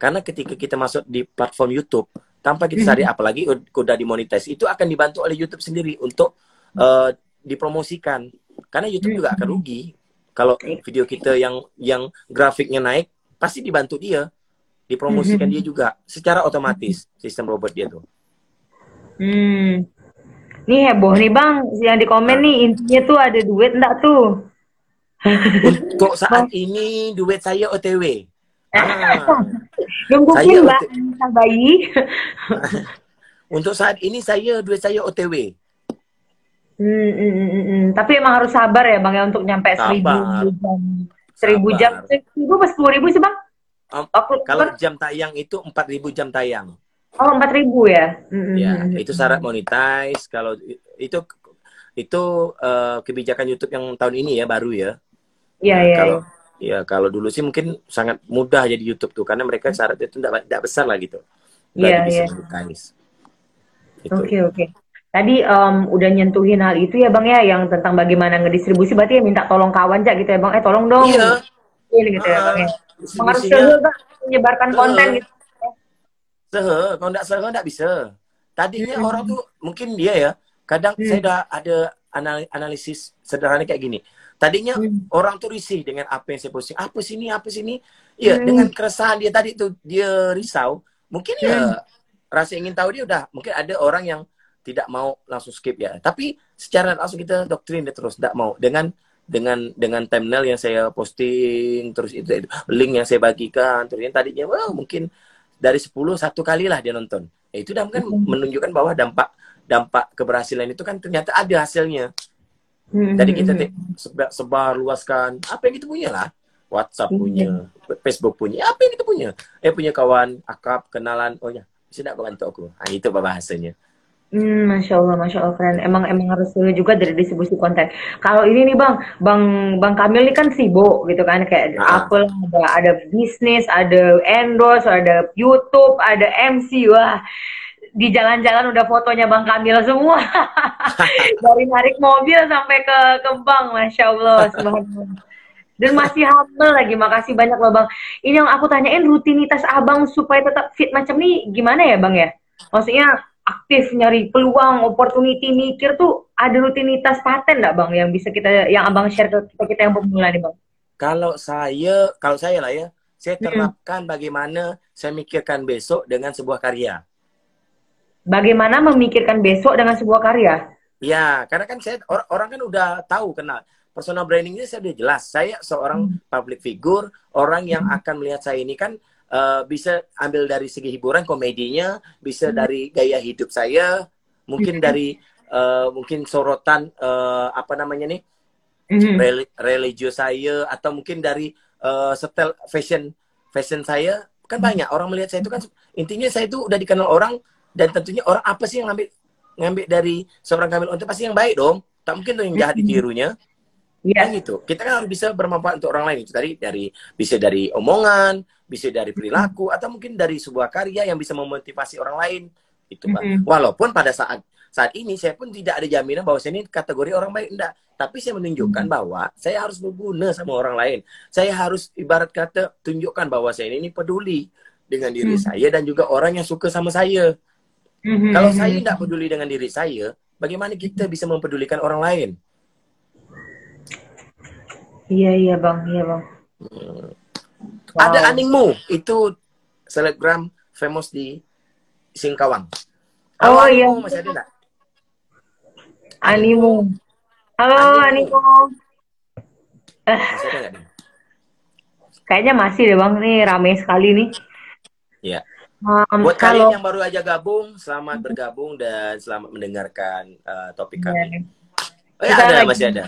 Karena ketika kita masuk di platform YouTube, tanpa kita sadari hmm. apalagi udah dimonetize, itu akan dibantu oleh YouTube sendiri untuk uh, dipromosikan. Karena YouTube juga akan rugi kalau video kita yang yang grafiknya naik, pasti dibantu dia, dipromosikan mm -hmm. dia juga secara otomatis sistem robot dia tuh. Hmm. Nih heboh nih bang, yang di komen nih intinya tuh ada duit enggak tuh? Untuk saat ini duit saya OTW. Ah. saya mbak, bayi. Untuk saat ini saya duit saya OTW. Hmm, hmm, hmm, hmm, hmm. Tapi emang harus sabar ya bang ya untuk nyampe seribu jam. Seribu jam, seribu pas sepuluh ribu sih bang? Um, kalau jam tayang itu empat ribu jam tayang. Oh empat ribu ya? Hmm, ya itu syarat monetize. Kalau itu itu uh, kebijakan YouTube yang tahun ini ya baru ya. Iya iya. Kalau ya kalau dulu sih mungkin sangat mudah jadi YouTube tuh karena mereka syaratnya itu tidak besar lah gitu. Iya iya. Oke oke. Tadi um, udah nyentuhin hal itu ya bang ya, yang tentang bagaimana ngedistribusi, berarti ya minta tolong kawan aja gitu ya bang, eh tolong dong. Iya. Ini gitu ya bang ya. Sehe bang, menyebarkan uh, konten gitu. Sehe, kalau nggak sehe nggak bisa. Tadinya hmm. orang tuh mungkin dia ya, kadang hmm. saya udah ada analisis sederhana kayak gini. Tadinya hmm. orang tuh risih dengan apa yang saya posting. Apa sini, apa sini. Ya, hmm. dengan keresahan dia tadi tuh dia risau. Mungkin ya hmm. rasa ingin tahu dia udah. Mungkin ada orang yang tidak mau langsung skip ya. Tapi secara langsung kita doktrin dia terus tidak mau dengan dengan dengan thumbnail yang saya posting terus itu, itu link yang saya bagikan terus yang tadinya wah mungkin dari 10 satu kali lah dia nonton. Ya, itu kan menunjukkan bahwa dampak dampak keberhasilan itu kan ternyata ada hasilnya. Hmm. Jadi kita sebar, sebar luaskan apa yang kita punya lah. WhatsApp hmm. punya, Facebook punya, apa yang kita punya. Eh punya kawan, akrab, kenalan, oh ya, bisa tidak bantu aku. Nah, itu bahasanya. Hmm, masya Allah, masya Allah keren. Emang emang harus juga dari distribusi konten. Kalau ini nih bang, bang bang Kamil ini kan sibuk gitu kan, kayak nah. Apple ada ada bisnis, ada endorse, ada YouTube, ada MC, wah di jalan-jalan udah fotonya Bang Kamil semua. Dari narik mobil sampai ke ke bank, Masya Allah. Dan masih hamil lagi, makasih banyak loh Bang. Ini yang aku tanyain rutinitas abang supaya tetap fit macam ini gimana ya Bang ya? Maksudnya aktif nyari peluang, opportunity, mikir tuh ada rutinitas paten nggak bang yang bisa kita, yang abang share ke kita kita yang pemula nih bang? Kalau saya, kalau saya lah ya, saya terapkan hmm. bagaimana saya mikirkan besok dengan sebuah karya. Bagaimana memikirkan besok dengan sebuah karya? Ya, karena kan saya or, orang kan udah tahu kenal personal branding ini saya udah jelas. Saya seorang hmm. public figure, orang yang hmm. akan melihat saya ini kan uh, bisa ambil dari segi hiburan komedinya bisa hmm. dari gaya hidup saya mungkin hmm. dari uh, mungkin sorotan uh, apa namanya nih hmm. religius saya atau mungkin dari uh, setel fashion fashion saya kan hmm. banyak orang melihat saya itu kan intinya saya itu udah dikenal orang dan tentunya orang apa sih yang ngambil ngambil dari seorang Kamil Onte pasti yang baik dong tak mungkin tuh yang jahat ditirunya Iya. Kan gitu. Kita kan harus bisa bermanfaat untuk orang lain. Itu tadi dari bisa dari omongan, bisa dari perilaku atau mungkin dari sebuah karya yang bisa memotivasi orang lain. Itu. Mm -hmm. Walaupun pada saat saat ini saya pun tidak ada jaminan bahwa saya ini kategori orang baik enggak, tapi saya menunjukkan bahwa saya harus berguna sama orang lain. Saya harus ibarat kata tunjukkan bahwa saya ini peduli dengan diri hmm. saya dan juga orang yang suka sama saya. Hmm. Kalau saya tidak peduli dengan diri saya, bagaimana kita bisa mempedulikan orang lain? Iya iya bang, iya bang. Hmm. Wow. Ada aningmu itu selebgram famous di Singkawang. Halo, oh iya. Masih ada enggak? Animu. Halo Animu. Masih ada enggak? Kayaknya masih deh bang, nih rame sekali nih. Iya. Um, Buat kalau... kalian yang baru aja gabung, selamat bergabung dan selamat mendengarkan uh, topik kami. Oh, ya, ada, lagi, masih ada.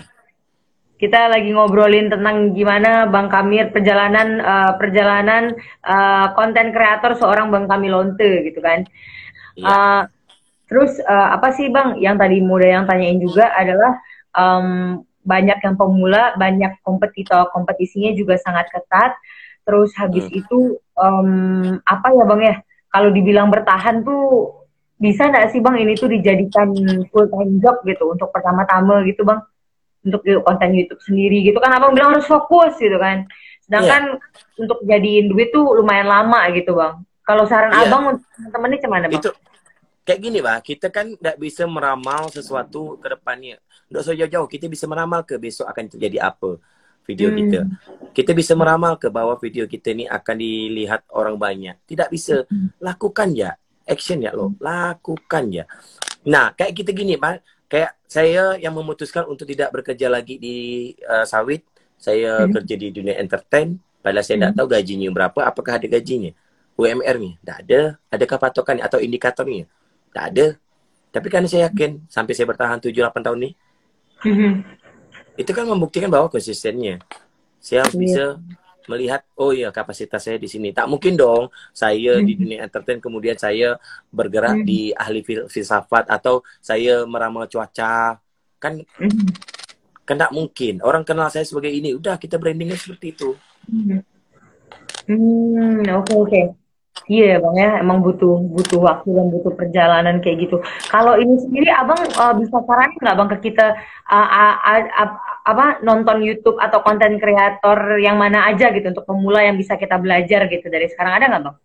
Kita lagi ngobrolin tentang gimana Bang Kamir perjalanan uh, perjalanan konten uh, kreator seorang Bang Kamil Lonte gitu kan. Iya. Uh, terus uh, apa sih Bang yang tadi muda yang tanyain juga adalah um, banyak yang pemula, banyak kompetitor, kompetisinya juga sangat ketat. Terus habis hmm. itu um, apa ya Bang ya? Kalau dibilang bertahan tuh bisa nggak sih bang ini tuh dijadikan full time job gitu untuk pertama-tama gitu bang untuk konten YouTube sendiri gitu kan abang bilang harus fokus gitu kan sedangkan yeah. untuk jadiin duit tuh lumayan lama gitu bang kalau saran yeah. abang untuk teman-teman ini gimana bang? Itu kayak gini bang kita kan nggak bisa meramal sesuatu ke depannya nggak usah jauh-jauh kita bisa meramal ke besok akan terjadi apa video hmm. kita. Kita bisa meramal ke bahwa video kita ini akan dilihat orang banyak. Tidak bisa. Hmm. Lakukan ya. Action ya lo. Lakukan ya. Nah, kayak kita gini, Pak. Kayak saya yang memutuskan untuk tidak bekerja lagi di uh, sawit. Saya hmm. kerja di dunia entertain. Padahal saya tidak hmm. tahu gajinya berapa. Apakah ada gajinya? UMR-nya? Tidak ada. Adakah patokannya atau indikatornya? Tidak ada. Tapi kan saya yakin sampai saya bertahan 7-8 tahun ini, hmm itu kan membuktikan bahwa konsistennya saya harus yeah. bisa melihat oh iya kapasitas saya di sini tak mungkin dong saya mm. di dunia entertain kemudian saya bergerak mm. di ahli filsafat atau saya meramal cuaca kan mm. kan tak mungkin orang kenal saya sebagai ini udah kita brandingnya seperti itu hmm oke okay, oke okay. Iya bang ya, emang butuh butuh waktu dan butuh perjalanan kayak gitu. Kalau ini sendiri abang uh, bisa saran nggak bang ke kita uh, uh, uh, uh, apa nonton YouTube atau konten kreator yang mana aja gitu untuk pemula yang bisa kita belajar gitu dari sekarang ada nggak bang?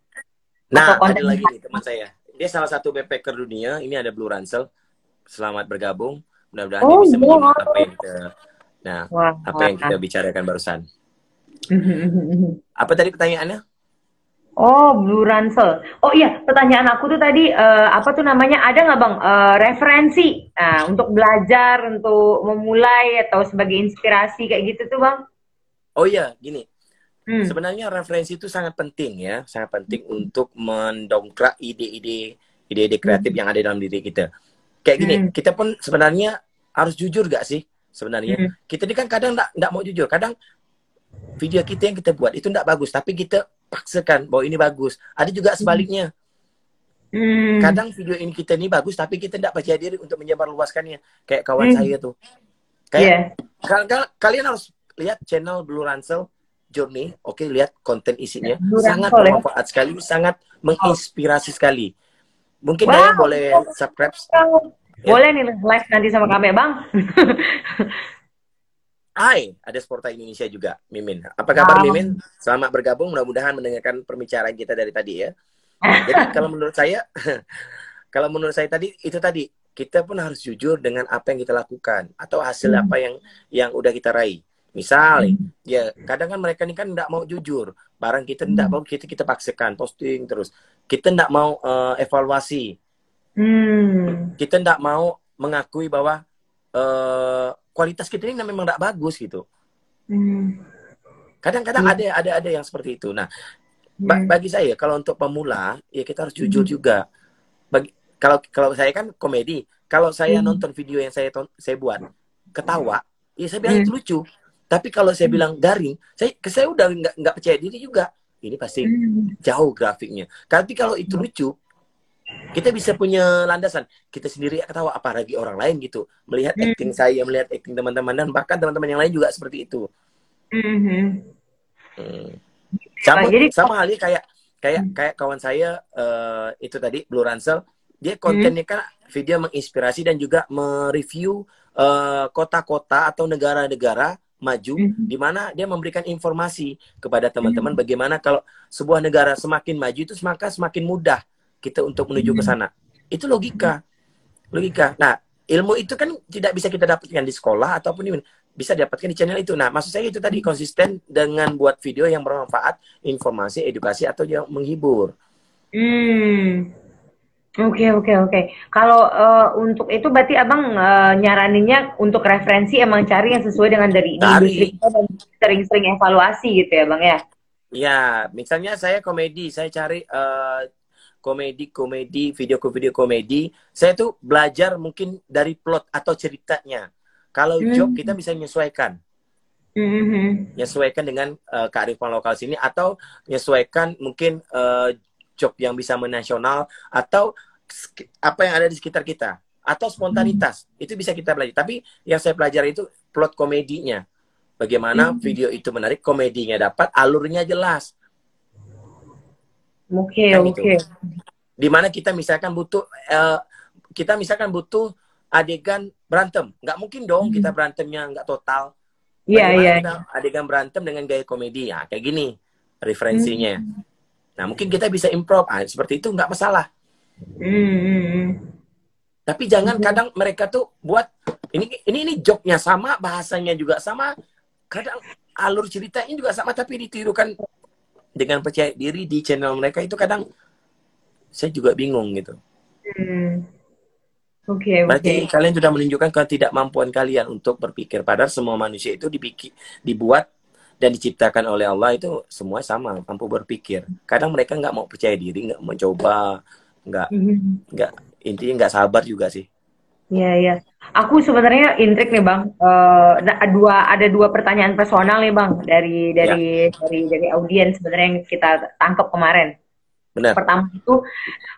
Nah ada lagi nih teman saya, dia salah satu backpacker dunia. Ini ada Blue Ransel. Selamat bergabung. Mudah-mudahan oh, dia bisa iya. apa yang kita, nah wah, apa yang kita bicarakan barusan. apa tadi pertanyaannya? Oh, Blue Ransel. Oh iya, pertanyaan aku tuh tadi uh, apa tuh namanya? Ada nggak bang uh, referensi nah, untuk belajar, untuk memulai atau sebagai inspirasi kayak gitu tuh bang? Oh iya, gini. Hmm. Sebenarnya referensi itu sangat penting ya, sangat penting hmm. untuk mendongkrak ide-ide ide-ide kreatif hmm. yang ada dalam diri kita. Kayak gini, hmm. kita pun sebenarnya harus jujur gak sih? Sebenarnya hmm. kita ini kan kadang nggak mau jujur, kadang video kita yang kita buat itu nggak bagus, tapi kita paksakan bahwa ini bagus. Ada juga sebaliknya. Hmm. Kadang video ini kita ini bagus, tapi kita tidak percaya diri untuk menyebar luaskannya. Kayak kawan hmm. saya tuh. Kayak yeah. kal kal kalian harus lihat channel Blue Ransel Journey. Oke, okay, lihat konten isinya. Blue sangat Ransel, ya? bermanfaat ya? sekali, sangat menginspirasi oh. sekali. Mungkin wow. kalian boleh subscribe. Boleh ya. nih live nanti sama kami, Bang. Hai, ada Sporta Indonesia juga, Mimin. Apa kabar wow. Mimin? Selamat bergabung, mudah-mudahan mendengarkan pembicaraan kita dari tadi ya. Jadi kalau menurut saya, kalau menurut saya tadi itu tadi kita pun harus jujur dengan apa yang kita lakukan atau hasil hmm. apa yang yang udah kita raih. Misal, hmm. ya kadang kan mereka ini kan tidak mau jujur, barang kita tidak hmm. mau kita kita paksakan posting terus, kita tidak mau uh, evaluasi, hmm. kita tidak mau mengakui bahwa uh, kualitas kita ini memang tidak bagus gitu. Hmm. Kadang-kadang hmm. ada ada ada yang seperti itu. Nah, hmm. bagi saya kalau untuk pemula ya kita harus jujur hmm. juga. Bagi kalau kalau saya kan komedi, kalau saya hmm. nonton video yang saya saya buat ketawa, ya saya bilang hmm. itu lucu. Tapi kalau saya hmm. bilang garing, saya saya udah nggak nggak percaya diri juga. Ini pasti hmm. jauh grafiknya. Tapi kalau itu lucu, kita bisa punya landasan kita sendiri ketawa apalagi orang lain gitu melihat mm. acting saya melihat acting teman-teman dan bahkan teman-teman yang lain juga seperti itu mm-hmm. hmm. sama jadi, sama halnya kayak kayak mm. kayak kawan saya uh, itu tadi Blue Ransel dia kontennya mm. kan video menginspirasi dan juga mereview uh, kota-kota atau negara-negara maju mm. di mana dia memberikan informasi kepada teman-teman mm. bagaimana kalau sebuah negara semakin maju itu maka semakin mudah kita untuk menuju ke hmm. sana. Itu logika. Logika. Nah, ilmu itu kan tidak bisa kita dapatkan di sekolah ataupun di bisa dapatkan di channel itu. Nah, maksud saya itu tadi konsisten dengan buat video yang bermanfaat, informasi, edukasi atau yang menghibur. Hmm. Oke okay, oke okay, oke. Okay. Kalau uh, untuk itu berarti abang uh, nyaraninnya untuk referensi emang cari yang sesuai dengan dari, industri dan sering-sering evaluasi gitu ya bang ya? Ya, misalnya saya komedi, saya cari uh, komedi komedi video video komedi. Saya tuh belajar mungkin dari plot atau ceritanya. Kalau hmm. job kita bisa menyesuaikan. Mm-hmm. Menyesuaikan dengan uh, kearifan lokal sini atau menyesuaikan mungkin uh, job yang bisa menasional atau apa yang ada di sekitar kita atau spontanitas hmm. itu bisa kita belajar. Tapi yang saya pelajari itu plot komedinya. Bagaimana hmm. video itu menarik, komedinya dapat, alurnya jelas. Oke, okay, oke. Okay. Di mana kita misalkan butuh, uh, kita misalkan butuh adegan berantem. Nggak mungkin dong hmm. kita berantemnya nggak total. Iya, iya. Yeah. Adegan berantem dengan gaya komedi. Ya, kayak gini referensinya. Hmm. Nah, mungkin kita bisa improv. Ah, seperti itu nggak masalah. Hmm. hmm, hmm. Tapi jangan hmm. kadang mereka tuh buat ini ini ini joknya sama, bahasanya juga sama. Kadang alur ceritanya juga sama tapi ditirukan dengan percaya diri di channel mereka itu kadang saya juga bingung gitu. Hmm. Oke, okay, Berarti okay. kalian sudah menunjukkan ketidakmampuan kalian untuk berpikir. Padahal semua manusia itu dipikir, dibuat dan diciptakan oleh Allah itu semua sama, mampu berpikir. Kadang mereka nggak mau percaya diri, nggak mau coba, nggak mm-hmm. nggak intinya nggak sabar juga sih. Iya iya. Aku sebenarnya intrik nih bang. Uh, dua ada dua pertanyaan personal nih bang dari dari ya. dari dari audiens sebenarnya yang kita tangkap kemarin. Benar. Pertama itu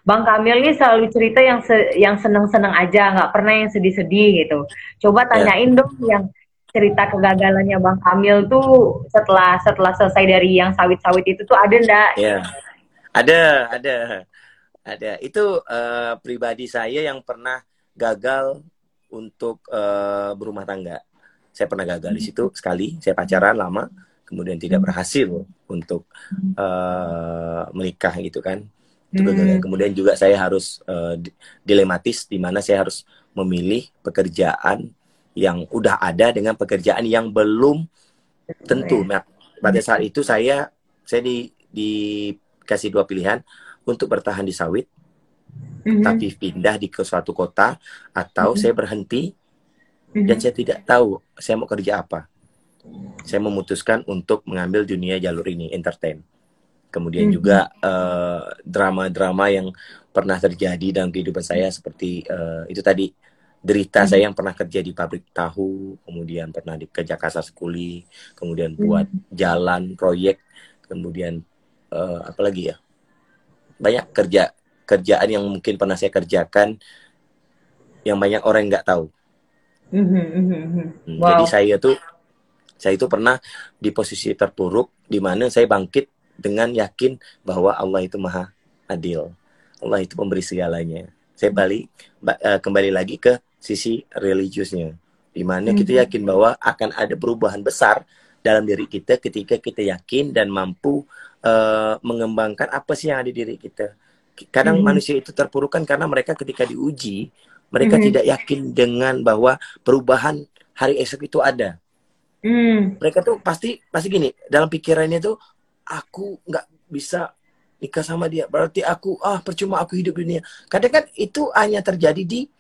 Bang Kamil ini selalu cerita yang se yang seneng-seneng aja, nggak pernah yang sedih-sedih gitu. Coba ya. tanyain ya. dong yang cerita kegagalannya Bang Kamil tuh setelah setelah selesai dari yang sawit-sawit itu tuh ada ndak? Ya. Ada, ada ada itu uh, pribadi saya yang pernah gagal untuk uh, berumah tangga. Saya pernah gagal di situ sekali. Saya pacaran lama kemudian tidak berhasil untuk uh, menikah gitu kan. Itu hmm. kemudian juga saya harus uh, dilematis di mana saya harus memilih pekerjaan yang udah ada dengan pekerjaan yang belum tentu. Nah, pada saat itu saya saya di dikasih dua pilihan untuk bertahan di sawit, mm-hmm. tapi pindah di ke suatu kota, atau mm-hmm. saya berhenti mm-hmm. dan saya tidak tahu saya mau kerja apa. Saya memutuskan untuk mengambil dunia jalur ini, entertain. Kemudian mm-hmm. juga uh, drama-drama yang pernah terjadi dalam kehidupan saya seperti uh, itu tadi derita mm-hmm. saya yang pernah kerja di pabrik tahu, kemudian pernah di kerja kasar sekuli, kemudian buat mm-hmm. jalan proyek, kemudian uh, apa lagi ya banyak kerja kerjaan yang mungkin pernah saya kerjakan yang banyak orang nggak tahu. Mm-hmm, mm-hmm. Hmm, wow. Jadi saya tuh saya itu pernah di posisi terpuruk di mana saya bangkit dengan yakin bahwa Allah itu maha adil. Allah itu pemberi segalanya. Saya balik uh, kembali lagi ke sisi religiusnya di mana mm-hmm. kita yakin bahwa akan ada perubahan besar dalam diri kita ketika kita yakin dan mampu uh, mengembangkan apa sih yang ada di diri kita. Kadang hmm. manusia itu terpuruk kan karena mereka ketika diuji, mereka hmm. tidak yakin dengan bahwa perubahan hari esok itu ada. Hmm. Mereka tuh pasti pasti gini dalam pikirannya tuh aku nggak bisa nikah sama dia berarti aku ah percuma aku hidup dunia. Kadang kan itu hanya terjadi di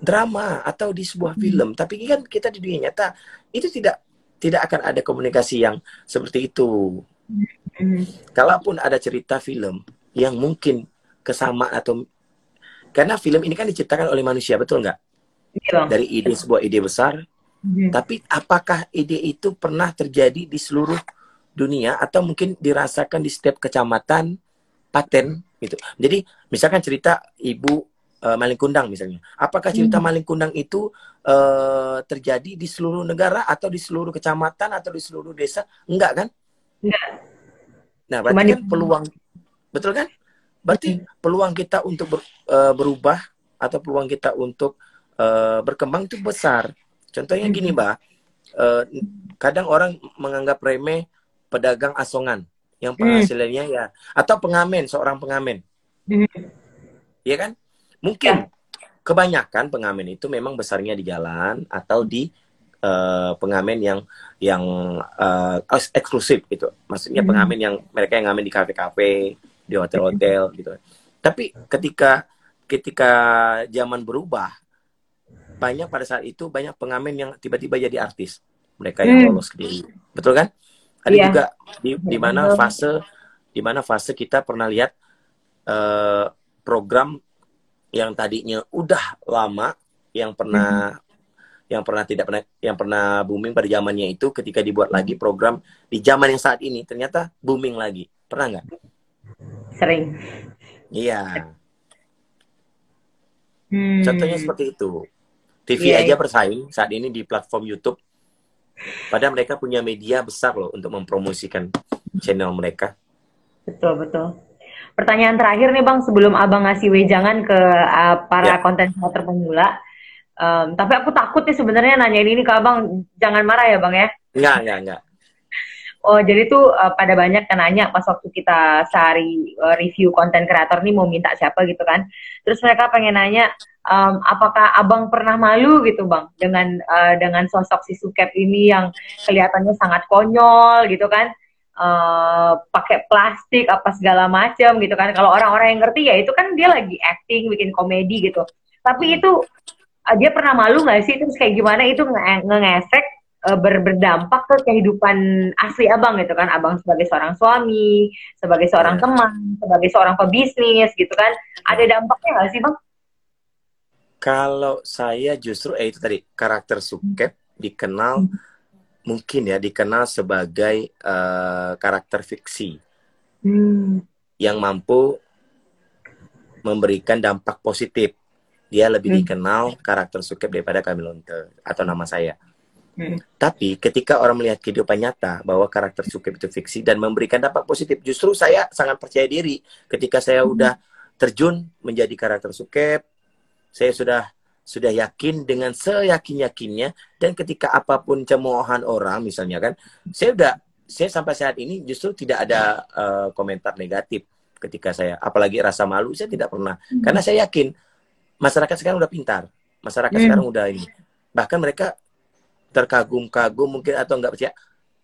drama atau di sebuah hmm. film, tapi kan kita di dunia nyata itu tidak tidak akan ada komunikasi yang seperti itu. Mm-hmm. Kalaupun ada cerita film yang mungkin kesamaan atau karena film ini kan diciptakan oleh manusia, betul nggak? Iya. Dari ide sebuah ide besar. Mm-hmm. Tapi apakah ide itu pernah terjadi di seluruh dunia atau mungkin dirasakan di setiap kecamatan, paten gitu. Jadi misalkan cerita ibu uh, maling kundang misalnya. Apakah cerita hmm. maling kundang itu uh, terjadi di seluruh negara atau di seluruh kecamatan atau di seluruh desa? Enggak kan? Enggak. Nah, berarti kan peluang betul kan? Berarti hmm. peluang kita untuk ber, uh, berubah atau peluang kita untuk uh, berkembang itu besar. Contohnya gini, hmm. Mbak. Uh, kadang orang menganggap remeh pedagang asongan yang hmm. penghasilannya hmm. ya atau pengamen, seorang pengamen. Hmm. Iya kan? Mungkin ya. kebanyakan pengamen itu memang besarnya di jalan atau di uh, pengamen yang yang uh, eksklusif gitu. Maksudnya hmm. pengamen yang mereka yang ngamen di kafe-kafe, di hotel-hotel gitu. Tapi ketika ketika zaman berubah, banyak pada saat itu banyak pengamen yang tiba-tiba jadi artis. Mereka yang hmm. lolos sendiri. Betul kan? Ada yeah. juga di di mana fase di mana fase kita pernah lihat uh, program yang tadinya udah lama yang pernah hmm. yang pernah tidak pernah yang pernah booming pada zamannya itu ketika dibuat lagi program di zaman yang saat ini ternyata booming lagi. Pernah nggak? Sering. Iya. Hmm. Contohnya seperti itu. TV yeah, aja yeah. bersaing saat ini di platform YouTube. Padahal mereka punya media besar loh untuk mempromosikan channel mereka. Betul betul. Pertanyaan terakhir nih bang, sebelum abang ngasih wejangan ke uh, para konten yeah. creator pemula. Um, tapi aku takut nih sebenarnya nanya ini ke abang, jangan marah ya bang ya? Enggak, enggak, enggak. Oh, jadi tuh uh, pada banyak kan nanya pas waktu kita sehari uh, review konten kreator nih mau minta siapa gitu kan. Terus mereka pengen nanya, um, apakah abang pernah malu gitu bang dengan uh, dengan sosok si Sukep ini yang kelihatannya sangat konyol gitu kan. Uh, pakai plastik apa segala macam gitu kan. Kalau orang-orang yang ngerti ya itu kan dia lagi acting, bikin komedi gitu. Tapi itu uh, dia pernah malu nggak sih? Terus kayak gimana itu nge-ngefek uh, ber berdampak ke kehidupan asli abang gitu kan abang sebagai seorang suami sebagai seorang yeah. teman sebagai seorang pebisnis gitu kan ada dampaknya nggak sih bang kalau saya justru eh itu tadi karakter Sukep dikenal hmm. mungkin ya dikenal sebagai uh, karakter fiksi hmm. yang mampu memberikan dampak positif dia lebih hmm. dikenal karakter Sukep daripada Kamilonte atau nama saya. Hmm. Tapi ketika orang melihat kehidupan nyata bahwa karakter Sukep itu fiksi dan memberikan dampak positif, justru saya sangat percaya diri ketika saya hmm. udah terjun menjadi karakter Sukep, saya sudah sudah yakin dengan seyakin yakinnya dan ketika apa pun cemoohan orang misalnya kan, saya udah saya sampai saat ini justru tidak ada uh, komentar negatif ketika saya apalagi rasa malu saya tidak pernah hmm. karena saya yakin masyarakat sekarang udah pintar masyarakat hmm. sekarang udah ini bahkan mereka terkagum-kagum mungkin atau enggak percaya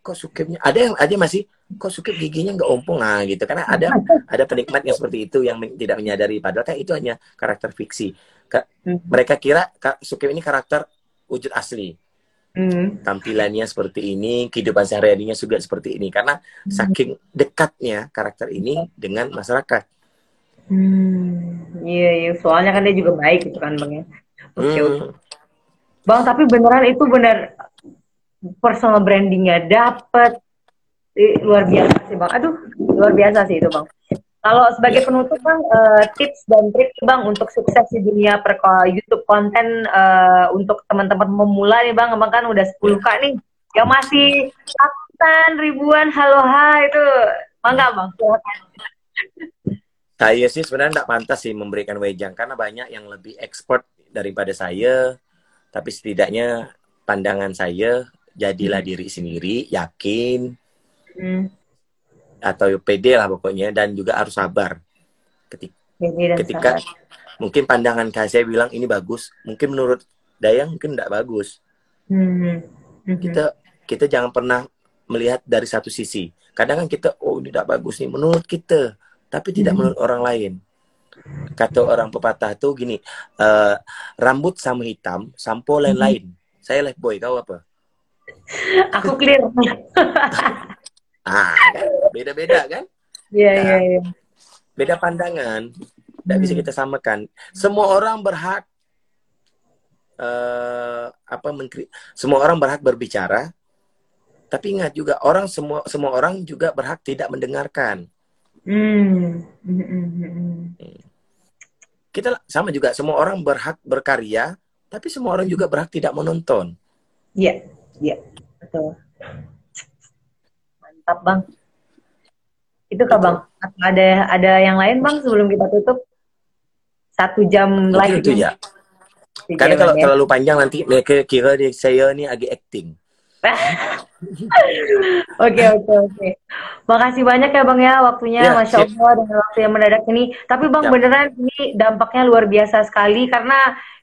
kok sukipnya ada yang ada masih kok sukip giginya nggak ompong? Nah gitu. Karena ada ada penikmat yang seperti itu yang tidak menyadari padahal kan itu hanya karakter fiksi. Hmm. mereka kira sukip ini karakter wujud asli. Hmm. tampilannya seperti ini kehidupan sehari-harinya juga seperti ini. Karena hmm. saking dekatnya karakter ini dengan masyarakat. Hmm. Iya iya. Soalnya kan dia juga baik gitu kan bang ya. Oke okay, hmm. Bang, tapi beneran itu bener personal brandingnya dapet luar biasa sih bang. Aduh, luar biasa sih itu bang. Kalau sebagai penutup bang, uh, tips dan trik bang untuk sukses di dunia per YouTube konten uh, untuk teman-teman memula nih bang, emang kan udah 10 k nih, yang masih ratusan ribuan halo hai itu, mangga bang. Saya sih sebenarnya tidak pantas sih memberikan wejang karena banyak yang lebih expert daripada saya tapi setidaknya pandangan saya jadilah hmm. diri sendiri yakin hmm. atau pede lah pokoknya dan juga harus sabar ketika ketika sabar. mungkin pandangan saya bilang ini bagus mungkin menurut Dayang mungkin tidak bagus hmm. Hmm. kita kita jangan pernah melihat dari satu sisi kadang kan kita oh ini tidak bagus nih menurut kita tapi tidak hmm. menurut orang lain kata orang pepatah tuh gini uh, rambut sama hitam sampo lain-lain. Saya life boy kau apa? Aku clear. Ah beda-beda kan? Iya iya nah, iya beda pandangan. Tidak hmm. bisa kita samakan. Semua orang berhak uh, apa mengkri semua orang berhak berbicara. Tapi ingat juga orang semua semua orang juga berhak tidak mendengarkan. Hmm. Hmm. Kita sama juga semua orang berhak berkarya, tapi semua orang juga berhak tidak menonton. Iya, iya, betul. Mantap bang. Itu kak bang. Ada ada yang lain bang sebelum kita tutup? Satu jam lagi. Itu ya. Karena kalau terlalu panjang nanti mereka kira saya ni lagi acting. Oke oke oke. Makasih banyak ya bang ya waktunya, ya, masya Allah dengan waktu yang mendadak ini. Tapi bang ya. beneran ini dampaknya luar biasa sekali karena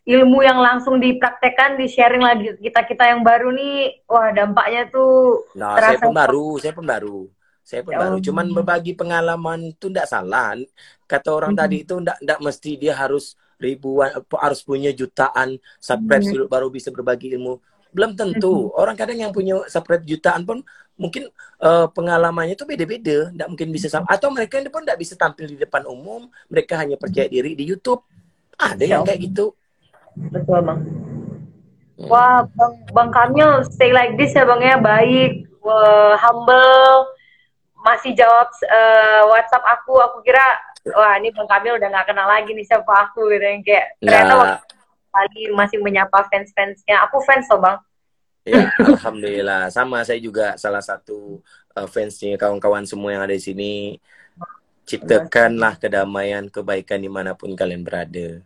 ilmu yang langsung dipraktekkan, di sharing lagi kita kita yang baru nih, wah dampaknya tuh. Nah, saya pun baru, saya pun baru. Saya pun ya baru. Cuman berbagi pengalaman tuh tidak salah. Kata orang hmm. tadi itu tidak tidak mesti dia harus ribuan harus punya jutaan subscribe hmm. baru bisa berbagi ilmu belum tentu. Orang kadang yang punya subscribe jutaan pun mungkin uh, pengalamannya itu beda-beda, tidak mungkin bisa sama. Atau mereka pun tidak bisa tampil di depan umum, mereka hanya percaya diri di YouTube. Ada yang kayak gitu. Betul bang. Hmm. Wah, bang, bang Kamil stay like this ya bang ya, baik, Wah, humble, masih jawab uh, WhatsApp aku. Aku kira, wah ini bang Kamil udah nggak kenal lagi nih siapa aku gitu yang kayak ternyata nah. lagi masih menyapa fans-fansnya. Aku fans loh bang. Ya, alhamdulillah. Sama saya juga salah satu uh, fansnya kawan-kawan semua yang ada di sini. Ciptakanlah kedamaian, kebaikan di mana pun kalian berada.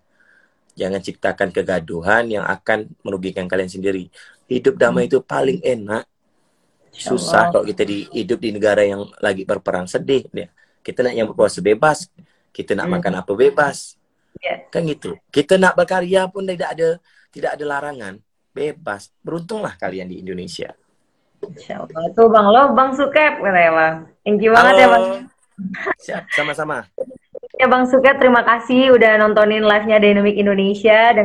Jangan ciptakan kegaduhan yang akan merugikan kalian sendiri. Hidup damai itu paling enak. Susah kalau kita di, hidup di negara yang lagi berperang sedih. Ya. Kita nak yang berpuasa bebas. Kita nak hmm. makan apa bebas. Yeah. Kan gitu. Kita nak berkarya pun tidak ada tidak ada larangan bebas. Beruntunglah kalian di Indonesia. Insya Allah. Tuh Bang Lo, Bang Sukep katanya Bang. Thank you banget ya Bang. Siap, sama-sama. Ya Bang Suket, terima kasih udah nontonin live-nya Dynamic Indonesia. Dan